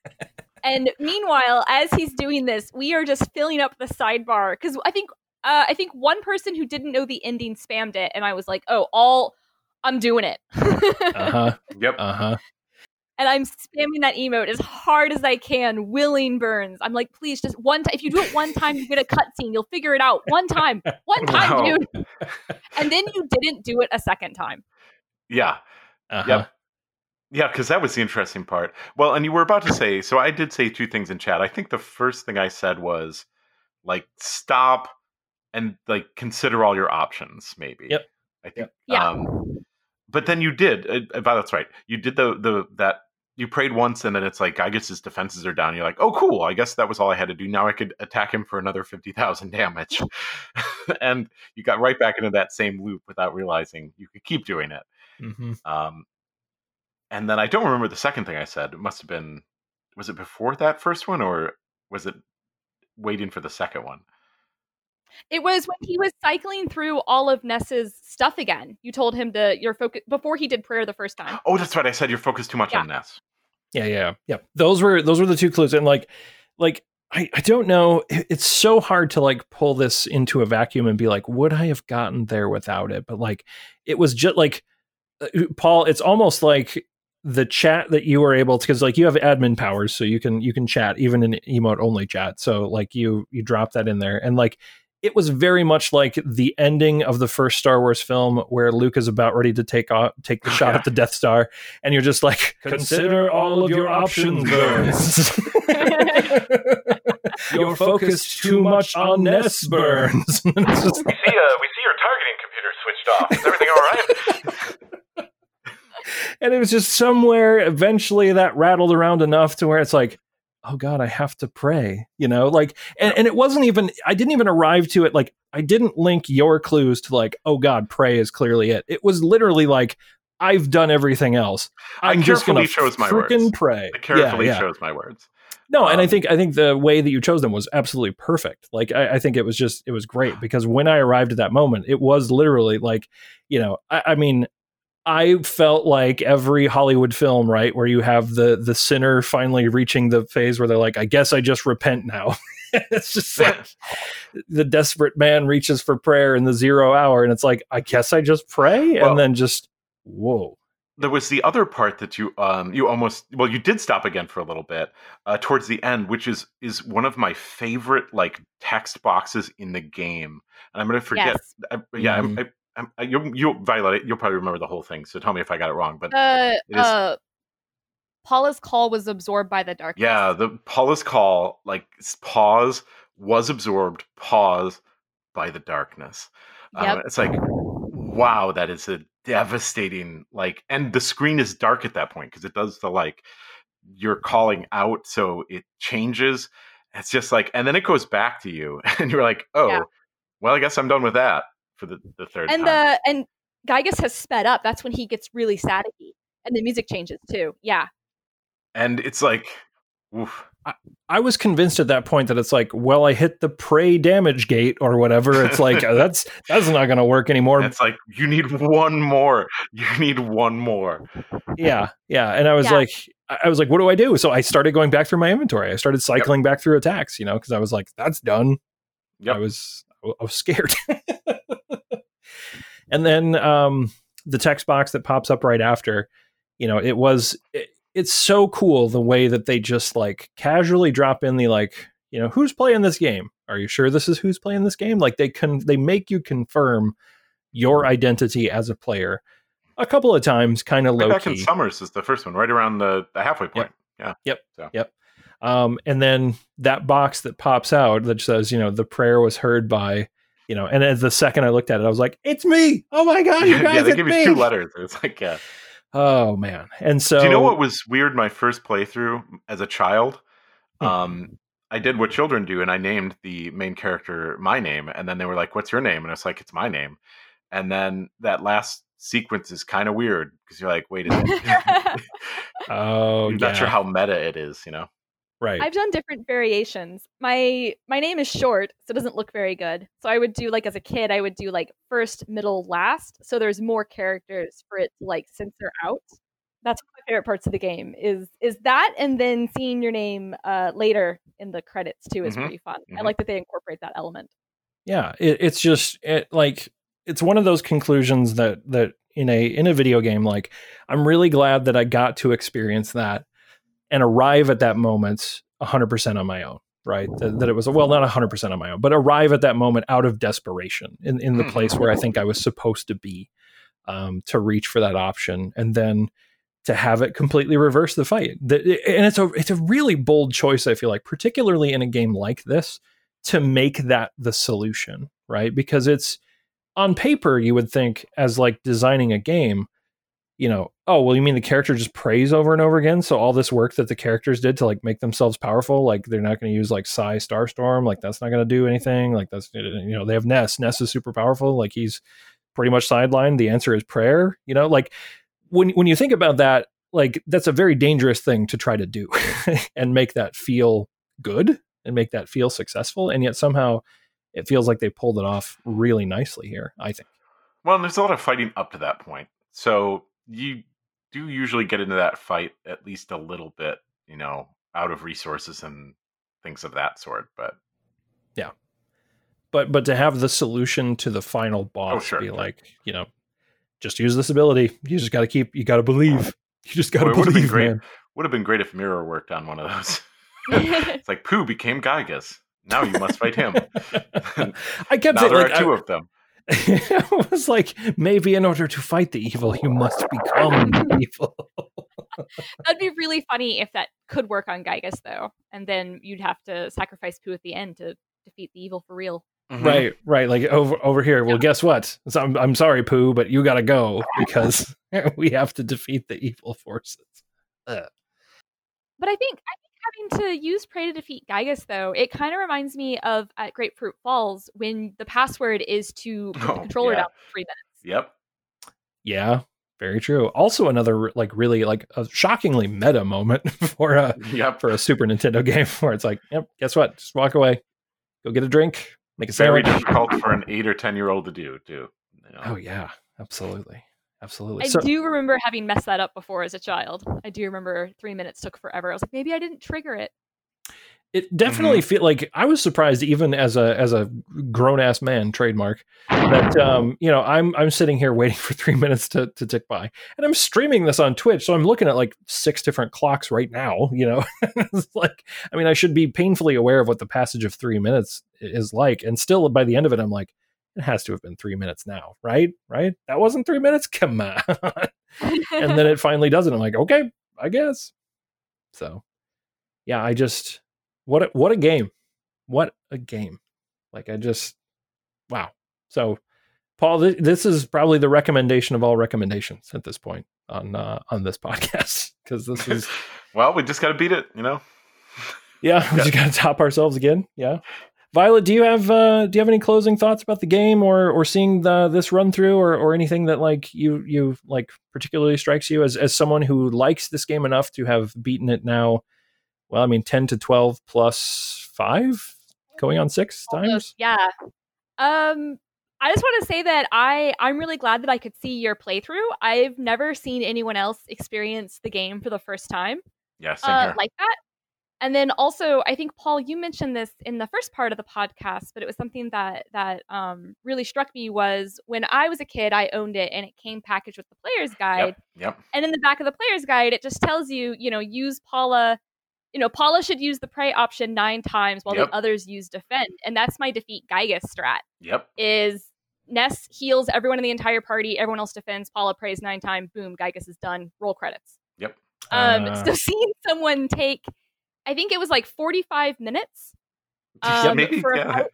and meanwhile, as he's doing this, we are just filling up the sidebar because I think uh, I think one person who didn't know the ending spammed it, and I was like, "Oh, all I'm doing it," Uh-huh. Yep. Uh-huh. And I'm spamming that emote as hard as I can. Willing burns. I'm like, please, just one time. If you do it one time, you get a cutscene. You'll figure it out. One time, one time, Wow. dude. And then you didn't do it a second time. Yeah. Uh-huh. Yep. Yeah, because that was the interesting part. Well, and you were about to say, so I did say two things in chat. I think the first thing I said was like stop and like consider all your options, maybe. Yep. I think. Yeah. Um, but then you did. Uh, uh, that's right. You did the the that you prayed once, and then it's like I guess his defenses are down. You're like, oh, cool. I guess that was all I had to do. Now I could attack him for another fifty thousand damage, and you got right back into that same loop without realizing you could keep doing it. Mhm. Um, and then I don't remember the second thing I said. It must have been, was it before that first one or was it waiting for the second one? It was when he was cycling through all of Ness's stuff again. You told him to your focus before he did prayer the first time. Oh, that's right. I said you're focused too much Yeah. on Ness. Yeah, yeah, yeah. Those were those were the two clues, and like, like I, I don't know. It's so hard to like pull this into a vacuum and be like, would I have gotten there without it? But like, it was just like uh, Paul. It's almost like the chat that you were able to because like you have admin powers, so you can you can chat even in emote only chat. So like you you drop that in there, and like it was very much like the ending of the first Star Wars film where Luke is about ready to take off, take the shot Yeah. at the Death Star, and you're just like, consider all of your options, Burns. you're focused too much on Ness, Burns. Just- We see, uh, we see your targeting computer switched off. Is everything all right? and it was just somewhere eventually that rattled around enough to where it's like oh god i have to pray you know like and, and it wasn't even i didn't even arrive to it like i didn't link your clues to like oh god pray is clearly it it was literally like i've done everything else I i'm just gonna carefully chose my freaking words. pray I carefully yeah, yeah. chose my words. no and i Um, think i think the way that you chose them was absolutely perfect like I, I think it was just it was great because when i arrived at that moment it was literally like you know i, I mean I felt like every Hollywood film, right, where you have the the sinner finally reaching the phase where they're like, "I guess I just repent now." it's just like the desperate man reaches for prayer in the zero hour, and it's like, "I guess I just pray," Well- and then just whoa, there was the other part that you um you almost well you did stop again for a little bit uh towards the end which is is one of my favorite like text boxes in the game and i'm gonna forget Yes. I, yeah Mhm. I'm, I, I'm, I, you'll, you'll Violet you'll probably remember the whole thing so tell me if i got it wrong but Uh, It is- uh, Paula's call was absorbed by the darkness. yeah the paula's call like pause was absorbed pause by the darkness Um, it's like wow that is a devastating like and the screen is dark at that point because it does the like you're calling out so it changes it's just like and then it goes back to you and you're like oh Yeah. well i guess i'm done with that for the, the third and time the and Gygus has sped up. That's when he gets really staticky, and the music changes too. Yeah, and it's like oof. I was convinced at that point that it's like, well, I hit the pray damage gate or whatever. It's like that's that's not going to work anymore. it's like you need one more you need one more yeah yeah and i was Yeah. like i I was like what do i do so i started going back through my inventory i started cycling back through attacks you know because i was like that's done Yep. i was i was scared and then um the text box that pops up right after you know it was it, it's so cool the way that they just like casually drop in the like you know who's playing this game? Are you sure this is who's playing this game? Like they can they make you confirm your identity as a player a couple of times kind of low back in key summers is the first one right around the, the halfway point. Yep. yeah. Yep. So. yep. Um, and then that box that pops out that says, you know, the prayer was heard by, you know, and as the second I looked at it, I was like, it's me. Oh my God, you guys, yeah they it's give me. you two letters it's like yeah Oh man. And so, Do you know what was weird my first playthrough as a child? Hmm. Um, I did what children do and I named the main character my name. And then they were like, What's your name? And I was like, It's my name. And then that last sequence is kind of weird because you're like, Wait, a minute." oh, you're yeah. not sure how meta it is, you know? Right. I've done different variations. My my name is short, so it doesn't look very good. So I would do like as a kid, I would do like first, middle, last. So there's more characters for it to like censor out. That's one of my favorite parts of the game is is that, and then seeing your name uh, later in the credits too is Mhm. pretty fun. I Mhm. like that they incorporate that element. yeah. It, it's just it, like, it's one of those conclusions that, that in a, in a video game, like I'm really glad that I got to experience that and arrive at that moment 100% on my own right? That, that it was well not 100% on my own but arrive at that moment out of desperation in, in the place where i think i was supposed to be um, to reach for that option and then to have it completely reverse the fight. And it's a it's a really bold choice i feel like particularly in a game like this to make that the solution right? Because it's on paper you would think as like designing a game you know, oh, well, you mean the character just prays over and over again? So all this work that the characters did to like make themselves powerful, like they're not going to use like PSI Starstorm, like that's not going to do anything. Like that's, you know, they have Ness. Ness is super powerful. Like he's pretty much sidelined. The answer is prayer. You know, like when when you think about that, like that's a very dangerous thing to try to do and make that feel good and make that feel successful. And yet somehow it feels like they pulled it off really nicely here. I think. Well, and there's a lot of fighting up to that point, so you do usually get into that fight at least a little bit, you know, out of resources and things of that sort. But yeah, But but to have the solution to the final oh, boss sure, be like, you know, just use this ability. You just got to keep. You got to believe. You just got to Boy, it would've been great. man. would have been great if Mirror worked on one of those. it's like Poo became Giygas. Now you must fight him. I kept now it there like are two I, of them. it was like maybe in order to fight the evil, you must become the evil. That'd be really funny if that could work on Giygas, though, and then you'd have to sacrifice Poo at the end to defeat the evil for real. Mhm. Right, right. Like over over here. Well, guess what? So I'm, I'm sorry, Poo, but you got to go because we have to defeat the evil forces. Ugh. But I think I think having to use Pray to defeat Giygas, though, it kind of reminds me of at Grapefruit Falls when the password is to put the Oh, controller yeah. down for three minutes. Yep. Yeah, very true. Also, another like really like a shockingly meta moment for a Yep. for a Super Nintendo game where it's like, yep, guess what? Just walk away, go get a drink, make a Very sandwich. difficult for an eight or ten year old to do, too. You know? Oh yeah, absolutely, absolutely. I So do remember having messed that up before as a child. I do remember three minutes took forever. I was like, maybe I didn't trigger it. it definitely Mm-hmm. feel like I was surprised even as a as a grown ass man trademark that um you know I'm I'm sitting here waiting for three minutes to to tick by and I'm streaming this on Twitch so I'm looking at like six different clocks right now you know it's like I mean I should be painfully aware of what the passage of three minutes is like and still by the end of it I'm like it has to have been three minutes now right right that wasn't three minutes come on and then it finally does it. I'm like, okay, I guess. So, yeah, I just what a, what a game, what a game. Like I just wow. So, Paul, th- this is probably the recommendation of all recommendations at this point on uh, on this podcast because this is well, we just got to beat it, you know? yeah, we just got to top ourselves again. Yeah. Violet, do you have uh, do you have any closing thoughts about the game or or seeing the this run through or, or anything that like you you like particularly strikes you as as someone who likes this game enough to have beaten it now? Well, I mean, ten to twelve plus five, going on six times. Yeah. Um, I just want to say that I I'm really glad that I could see your playthrough. I've never seen anyone else experience the game for the first time Yeah, uh, like that. And then also, I think Paul, you mentioned this in the first part of the podcast, but it was something that that um, really struck me was when I was a kid, I owned it, and it came packaged with the player's guide. Yep. Yep. And in the back of the player's guide, it just tells you, you know, use Paula. You know, Paula should use the pray option nine times while Yep. the others use defend, and that's my defeat Giygas strat. Yep. Is Ness heals everyone in the entire party, everyone else defends. Paula prays nine times, boom, Giygas is done. Roll credits. Yep. Um, Uh, so seeing someone take, I think it was like forty-five minutes um, maybe. for a fight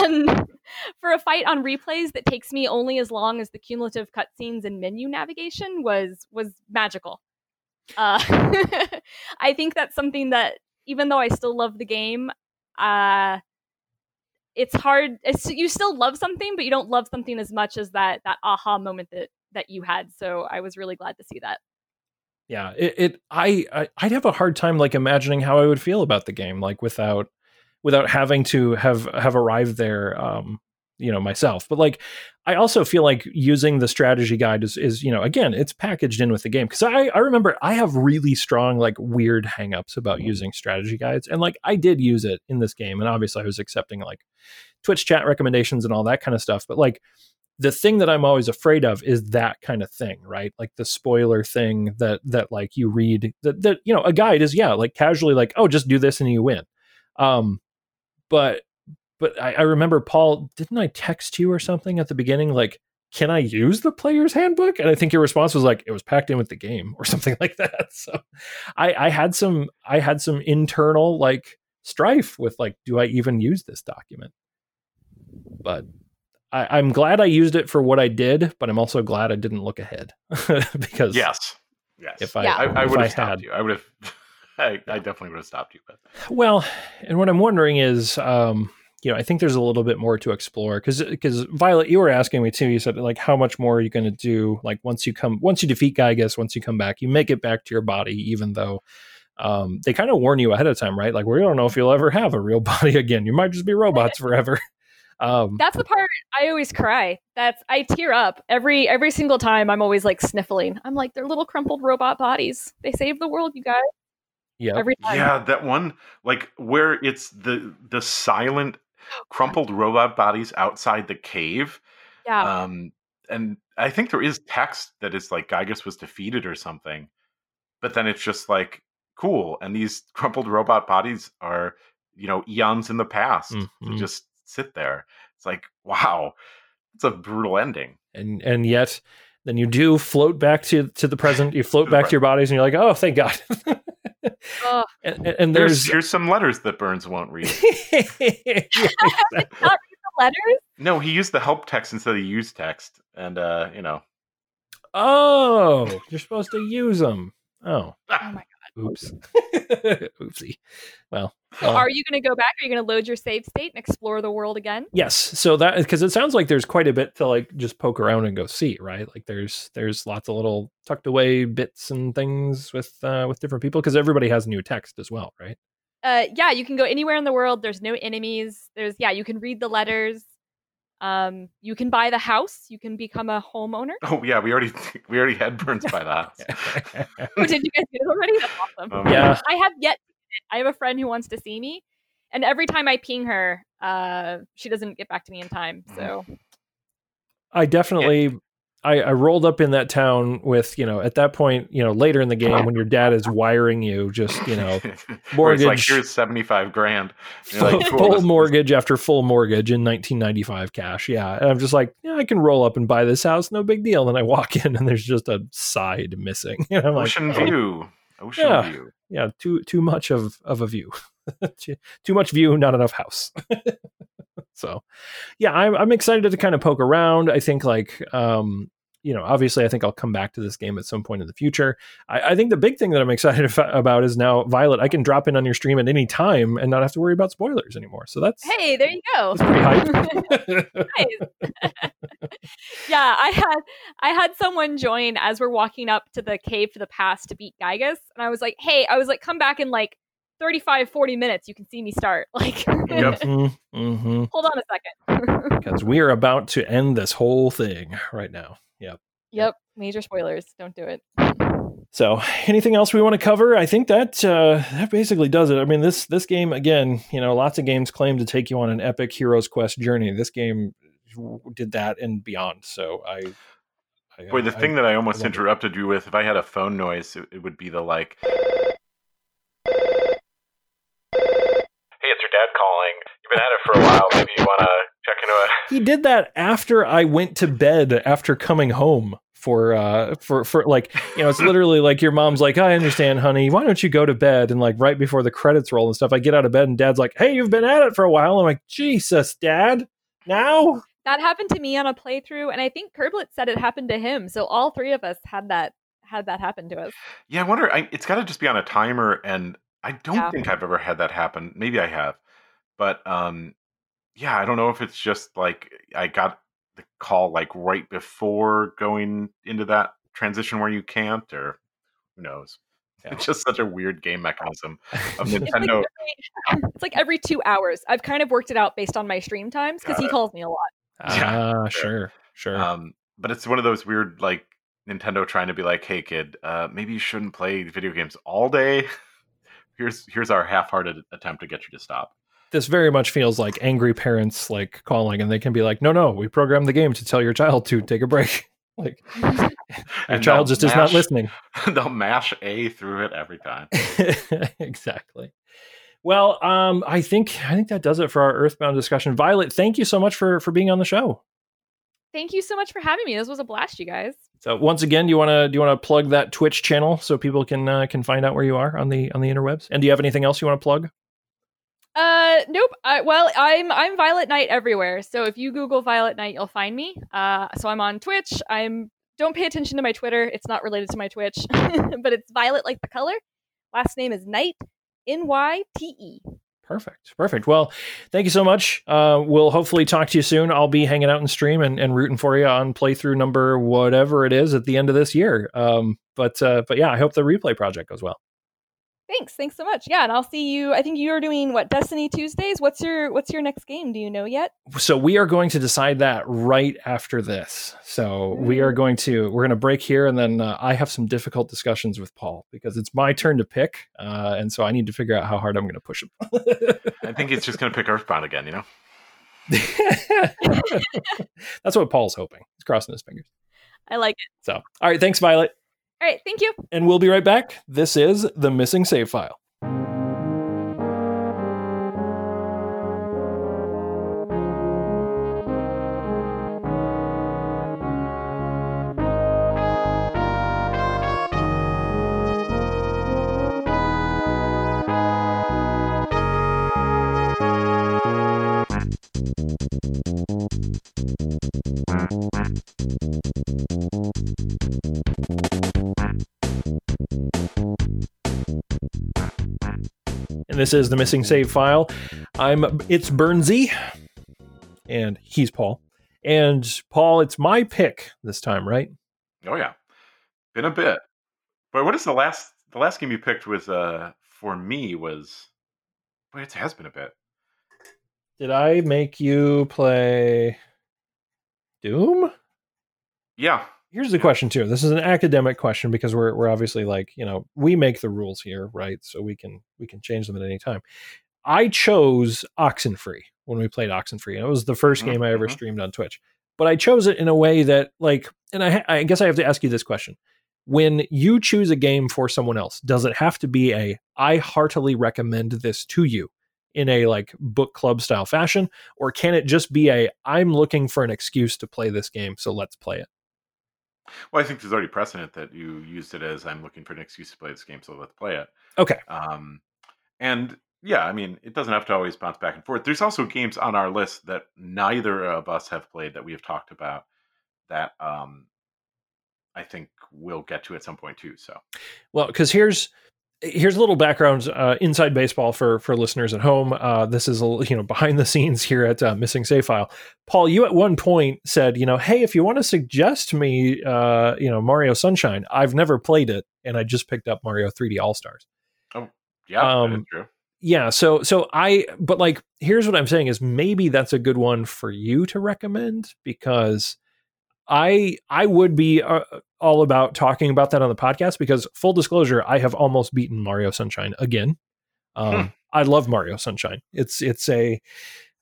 on for a fight on replays that takes me only as long as the cumulative cutscenes and menu navigation was was magical. Uh, I think that's something that even though I still love the game, uh, it's hard. It's, you still love something, but you don't love something as much as that that aha moment that that you had. So I was really glad to see that. Yeah it, it I, I i'd have a hard time like imagining how i would feel about the game like without without having to have have arrived there um you know myself. But like i also feel like using the strategy guide is is you know again it's packaged in with the game. Because i i remember i have really strong like weird hangups about using strategy guides and like i did use it in this game and obviously i was accepting like twitch chat recommendations and all that kind of stuff but like the thing that I'm always afraid of is that kind of thing, right? Like the spoiler thing that that like you read that that you know a guide is yeah like casually like oh just do this and you win, um, but but I, I remember Paul didn't I text you or something at the beginning like can I use the player's handbook? And I think your response was like it was packed in with the game or something like that. So I I had some I had some internal like strife with like do I even use this document? But I, I'm glad I used it for what I did, but I'm also glad I didn't look ahead because Yes. Yes. if I, Yeah. I, I would have stopped had- you. I would have. I, I definitely would have stopped you. But well, and what I'm wondering is, um, you know, I think there's a little bit more to explore because because Violet, you were asking me too. You said like, how much more are you going to do? Like once you come, once you defeat Giygas, once you come back, you make it back to your body, even though. Um, they kind of warn you ahead of time, right? Like we don't know if you'll ever have a real body again. You might just be robots forever. Um, That's the part I always cry. That's I tear up every every single time. I'm always like sniffling. I'm like they're little crumpled robot bodies. They save the world, you guys. yeah. Every time. Yeah, that one like where it's the the silent crumpled robot bodies outside the cave. yeah. Um and I think there is text that is like Giygas was defeated or something. But then it's just like cool and these crumpled robot bodies are, you know, eons in the past to Mhm. just sit there. It's like, wow. It's a brutal ending. and and yet then you do float back to to the present. You float To the back to your bodies, and you're like, oh, thank God. Ugh. and, and- and There's there's here's some letters that Burns won't read. Yeah, exactly. Not read the letters. No, he used the help text instead of use text. And uh, you know, oh, you're supposed to use them. Oh, Oh my oops, oopsie. Well, So well, are you going to go back? Are you going to load your save state and explore the world again? yes. So that because it sounds like there's quite a bit to like just poke around and go see, right? Like there's there's lots of little tucked away bits and things with uh, with different people because everybody has new text as well, right? Uh, yeah, you can go anywhere in the world. There's no enemies. There's yeah, you can read the letters. Um, you can buy the house. You can become a homeowner. oh yeah, we already we already had Burns by that. Oh, did you guys do it already? That's awesome. Um, yeah, I have yet. to do it. I have a friend who wants to see me, and every time I ping her, uh, she doesn't get back to me in time. So I definitely I, I rolled up in that town with, you know, at that point, you know, later in the game when your dad is wiring you just, you know, it's like mortgage- here's seventy five grand. Full, like, full mortgage after full mortgage in 1995 cash. Yeah. And I'm just like, yeah, I can roll up and buy this house. No big deal. And I walk in and there's just a side missing. And I'm like, Ocean oh, view. Ocean Yeah. view. yeah, too, too much of, of a view, too, too much view, not enough house. so yeah, I'm, I'm excited to kind of poke around. I think like, um, you know, obviously, I think I'll come back to this game at some point in the future. I, I think the big thing that I'm excited af- about is now Violet. I can drop in on your stream at any time and not have to worry about spoilers anymore. So that's hey, there you go. that's pretty hype. Yeah, I had I had someone join as we're walking up to the cave to the past to beat Giygas, and I was like, "Hey, I was like, come back in like 35, 40 minutes. You can see me start. Like, Yep. hmm hold on a second. Because we are about to end this whole thing right now. Yep. yep, major spoilers. Don't do it. So, anything else we want to cover? I think that uh, that basically does it. I mean, this this game again, you know, lots of games claim to take you on an epic hero's quest journey. This game did that and beyond. So, I, I Boy, the I- thing that I almost love interrupted you with, if I had a phone noise, it, it would be the like. Hey, it's your dad calling. You've been at it for a while. Maybe you want to check into it. he did that after I went to bed after coming home for uh for for like you know it's literally like your mom's like I understand honey why don't you go to bed and like right before the credits roll and stuff I get out of bed and dad's like hey you've been at it for a while I'm like Jesus dad now That happened to me on a playthrough, and I think Kerblet said it happened to him. So all three of us had that had that happen to us. Yeah, I wonder. I, it's got to just be on a timer, and I don't Yeah. think I've ever had that happen. Maybe I have, but um, yeah, I don't know if it's just like I got the call like right before going into that transition where you can't, or who knows. Yeah. It's just such a weird game mechanism of It's like, Nintendo. every, it's like every two hours. I've kind of worked it out based on my stream times because he calls me a lot. Yeah, ah sure. sure sure Um, but it's one of those weird like Nintendo trying to be like, "Hey, kid, uh, maybe you shouldn't play video games all day." Here's here's our half-hearted attempt to get you to stop. This very much feels like angry parents like calling and they can be like no no we programmed the game to tell your child to take a break like your And child they'll just is not listening They'll mash A through it every time. exactly. Well, um, I think I think that does it for our Earthbound discussion. Violet, thank you so much for for being on the show. Thank you so much for having me. This was a blast, you guys. So once again, do you want to do you want to plug that Twitch channel so people can uh, can find out where you are on the on the interwebs? And do you have anything else you want to plug? Uh, nope. Well, I'm I'm Violet Nyte everywhere. So if you Google Violet Nyte, you'll find me. Uh, so I'm on Twitch. I'm don't pay attention to my Twitter. It's not related to my Twitch, but it's Violet like the color. Last name is Nyte, N Y T E. Perfect. Perfect. Well, thank you so much. Uh, we'll hopefully talk to you soon. I'll be hanging out in stream and, and rooting for you on playthrough number whatever it is at the end of this year. Um, but uh, but yeah, I hope the replay project goes well. Thanks, thanks so much. Yeah, and I'll see you. I think you are doing what Destiny Tuesdays. What's your What's your next game? Do you know yet? So we are going to decide that right after this. So we are going to we're going to break here, and then uh, I have some difficult discussions with Paul because it's my turn to pick, uh, and so I need to figure out how hard I'm going to push him. I think he's just going to pick Earthbound again. You know. That's what Paul's hoping. He's crossing his fingers. I like it. So, all right, thanks, Violet. All right, thank you. And we'll be right back. This is the missing save file. And this is the missing save file. I'm it's Burnsy, and he's Paul. And Paul, it's my pick this time, right? Oh yeah, been a bit. But what is the last? The last game you picked was uh for me was. But it has been a bit. Did I make you play Doom? Yeah, Here's the question too. This is an academic question because we're we're obviously like, you know, we make the rules here, right? So we can we can change them at any time. I chose Oxenfree when we played Oxenfree, and it was the 1st Mhm, game I ever mhm. streamed on Twitch. But I chose it in a way that, like, and I, I guess I have to ask you this question: When you choose a game for someone else, does it have to be a I heartily recommend this to you" in a like book club style fashion, or can it just be a "I'm looking for an excuse to play this game, so let's play it"? Well, I think there's already precedent that you used it as I'm looking for an excuse to play this game, so let's play it. Okay, Um, and yeah, I mean, it doesn't have to always bounce back and forth. There's also games on our list that neither of us have played that we have talked about that um, I think we'll get to at some point too. So Well, because here's here's a little background uh, inside baseball for for listeners at home. Uh, this is a you know behind the scenes here at uh, Missing Save File. Paul, you at one point said, you know, hey, if you want to suggest me, uh, you know, Mario Sunshine, I've never played it, and I just picked up Mario 3D All Stars. Oh, yeah, Um, true. Yeah, so so I, but like, here's what I'm saying is maybe that's a good one for you to recommend because I I would be uh, all about talking about that on the podcast because full disclosure, I have almost beaten Mario Sunshine again. Um, Hmm. I love Mario Sunshine. It's it's a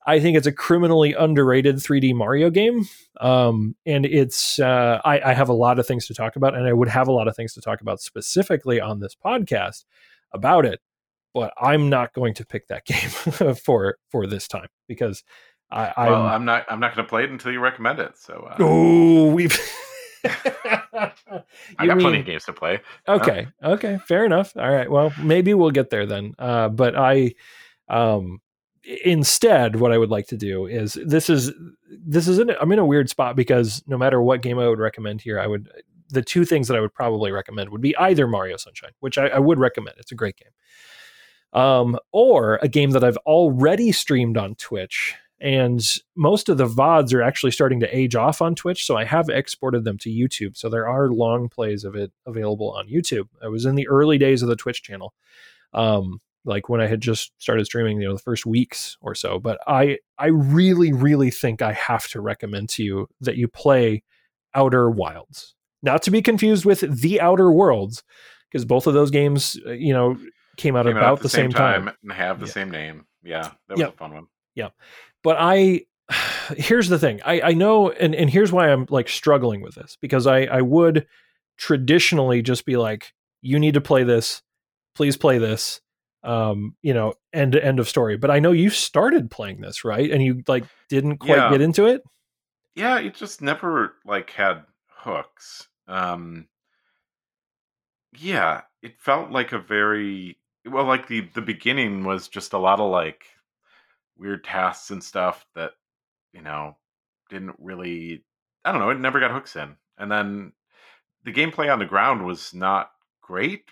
I think it's a criminally underrated 3D Mario game. Um, and it's uh, I, I have a lot of things to talk about, and I would have a lot of things to talk about specifically on this podcast about it. But I'm not going to pick that game for for this time because I, I'm, well, I'm not. I'm not going to play it until you recommend it. So uh, Oh, we've. I got plenty of games to play. Okay. Okay. Fair enough. All right. Well, maybe we'll get there then. Uh, but I, um, instead, what I would like to do is this is this is in, I'm in a weird spot because no matter what game I would recommend here, I would the two things that I would probably recommend would be either Mario Sunshine, which I, I would recommend. It's a great game. Um, or a game that I've already streamed on Twitch. And most of the VODs are actually starting to age off on Twitch. So I have exported them to YouTube. So there are long plays of it available on YouTube. I was in the early days of the Twitch channel. Um, like when I had just started streaming, you know, the first weeks or so. But I I really, really think I have to recommend to you that you play Outer Wilds. Not to be confused with The Outer Worlds, because both of those games, uh, you know, came out Came about out the, same time. and have the Yeah. same name. Yeah, that was a fun one. But I here's the thing. I, I know and, and here's why I'm like struggling with this because I, I would traditionally just be like, you need to play this, please play this. Um, you know, end end of story. But I know you started playing this, right? And you like didn't quite Yeah. get into it. Yeah, it just never like had hooks. Um Yeah, it felt like a very well like the the beginning was just a lot of like weird tasks and stuff that you know didn't really I don't know, it never got hooks in. And then the gameplay on the ground was not great,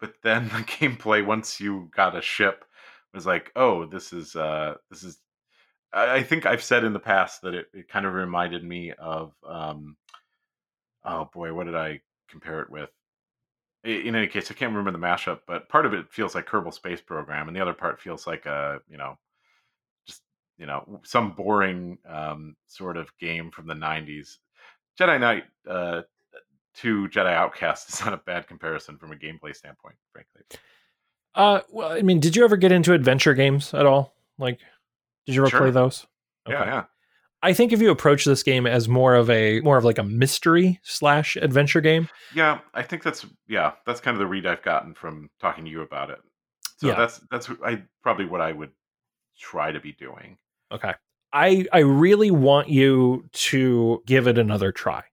but then the gameplay once you got a ship was like, "Oh, this is uh this is I I think I've said in the past that it, it kind of reminded me of um oh boy, what did I compare it with? in any case, I can't remember the mashup, but part of it feels like Kerbal Space Program, and the other part feels like a you know, you know, some boring um, sort of game from the '90s. Jedi Knight uh, to Jedi Outcast is not a bad comparison from a gameplay standpoint, frankly. Uh, well, I mean, did you ever get into adventure games at all? Like, did you ever Sure. play those? Yeah, yeah. I think if you approach this game as more of a more of like a mystery slash adventure game, Yeah, I think that's yeah, that's kind of the read I've gotten from talking to you about it. So Yeah. that's that's I probably what I would try to be doing. Okay. I I really want you to give it another try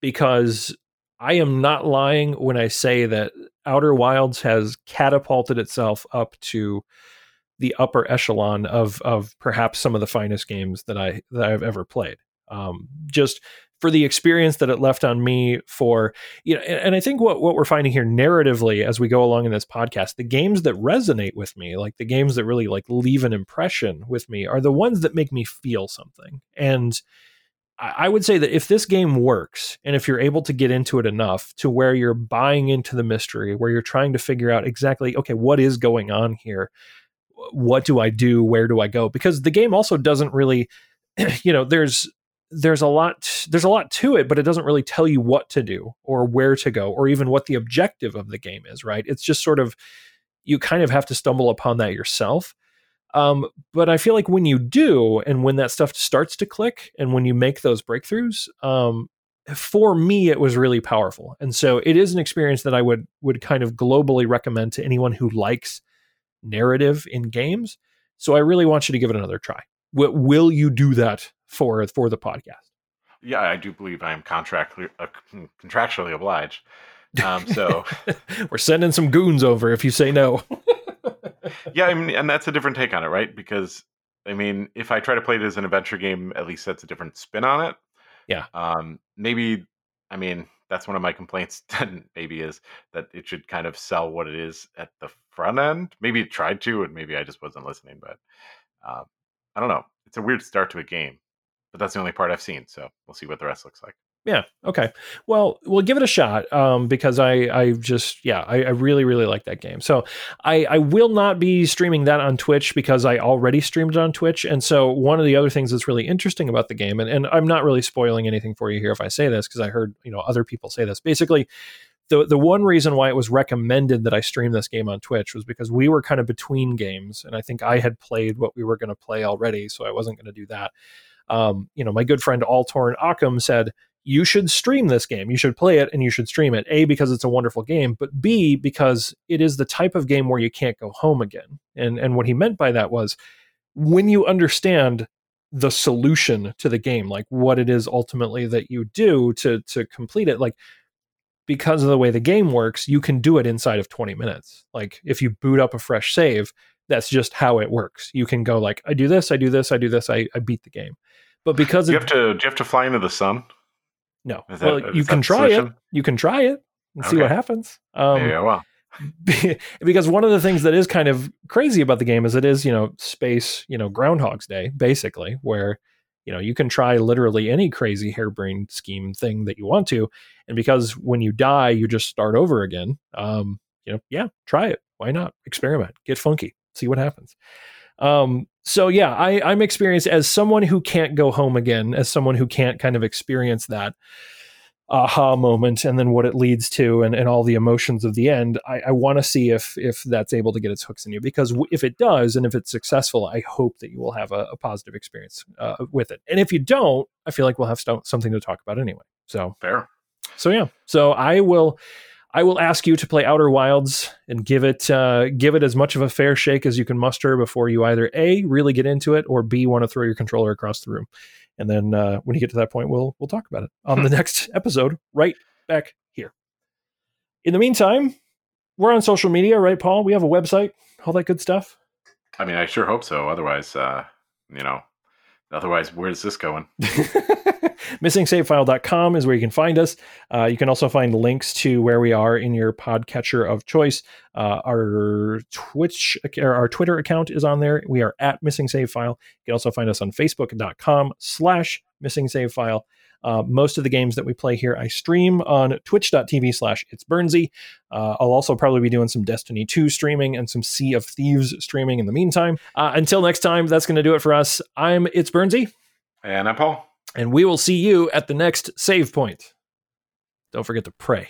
because I am not lying when I say that Outer Wilds has catapulted itself up to the upper echelon of of perhaps some of the finest games that I that I've ever played. Um, just for the experience that it left on me for you know and, and i think what, what we're finding here narratively as we go along in this podcast the games that resonate with me like the games that really like leave an impression with me are the ones that make me feel something and I I would say that if this game works and if you're able to get into it enough to where you're buying into the mystery, where you're trying to figure out exactly, okay, what is going on here? What do I do? Where do I go? Because the game also doesn't really, you know, there's there's a lot there's a lot to it, but it doesn't really tell you what to do or where to go or even what the objective of the game is, right? It's just sort of you kind of have to stumble upon that yourself. Um, but I feel like when you do, and when that stuff starts to click, and when you make those breakthroughs, um, for me, it was really powerful. And so it is an experience that I would would kind of globally recommend to anyone who likes narrative in games. So I really want you to give it another try. W- will you do that for for the podcast? Yeah, I do believe I am contractually uh, contractually obliged. Um, so We're sending some goons over if you say no. yeah, I mean, and that's a different take on it, right? Because I mean, if I try to play it as an adventure game, at least that's a different spin on it. Yeah. Um, maybe, I mean, that's one of my complaints. Then maybe is that it should kind of sell what it is at the front end. Maybe it tried to, and maybe I just wasn't listening. But um, I don't know. It's a weird start to a game, but that's the only part I've seen. So we'll see what the rest looks like. Yeah. Okay. Well, we'll give it a shot um, because I, I just, yeah, I, I really, really like that game. So I, I will not be streaming that on Twitch because I already streamed it on Twitch. And so one of the other things that's really interesting about the game, and, and I'm not really spoiling anything for you here if I say this because I heard, you know, other people say this. Basically, the the one reason why it was recommended that I stream this game on Twitch was because we were kind of between games, and I think I had played what we were going to play already, so I wasn't going to do that. Um, you know, my good friend Altorn Occam said you should stream this game. You should play it and you should stream it. A because it's a wonderful game, but B because it is the type of game where you can't go home again. And and what he meant by that was when you understand the solution to the game, like what it is ultimately that you do to to complete it, like because of the way the game works, you can do it inside of 20 minutes. Like if you boot up a fresh save, that's just how it works. You can go like, I do this, I do this, I do this, I, I beat the game. But because Do you it, have to? Do you have to fly into the sun? no, that- well, you can try it. You can try it and see what happens. Um, yeah. Well, because one of the things that is kind of crazy about the game is it is you know space you know groundhog's day basically where you know you can try literally any crazy harebrained scheme thing that you want to and because when you die you just start over again um you know yeah try it why not experiment get funky see what happens um so yeah i i'm experienced as someone who can't go home again as someone who can't kind of experience that aha moment and then what it leads to and, and all the emotions of the end i, I want to see if if that's able to get its hooks in you. Because w- if it does and if it's successful i hope that you will have a, a positive experience uh, with it. And if you don't i feel like we'll have st- something to talk about anyway. So fair. so yeah. So i will i will ask you to play outer wilds and give it uh, give it as much of a fair shake as you can muster before you either a really get into it or b want to throw your controller across the room. And then uh, when you get to that point we'll we'll talk about it on the next episode right back here. In the meantime we're on social media right paul? We have a website all that good stuff? I mean, I sure hope so. Otherwise, uh, you know, otherwise, where's this going? missingsavefile.com is where you can find us. Uh, you can also find links to where we are in your podcatcher of choice. Uh, our Twitch, our Twitter account is on there. We are at Missing Save File. You can also find us on Facebook.com slash Missing Save File. Uh, most of the games that we play here, I stream on twitch.tv slash it's Burnsy. Uh, I'll also probably be doing some Destiny 2 streaming and some Sea of Thieves streaming in the meantime. Uh, until next time, that's going to do it for us. I'm It's Burnsy, And I'm Paul. and we will see you at the next save point. Don't forget to pray.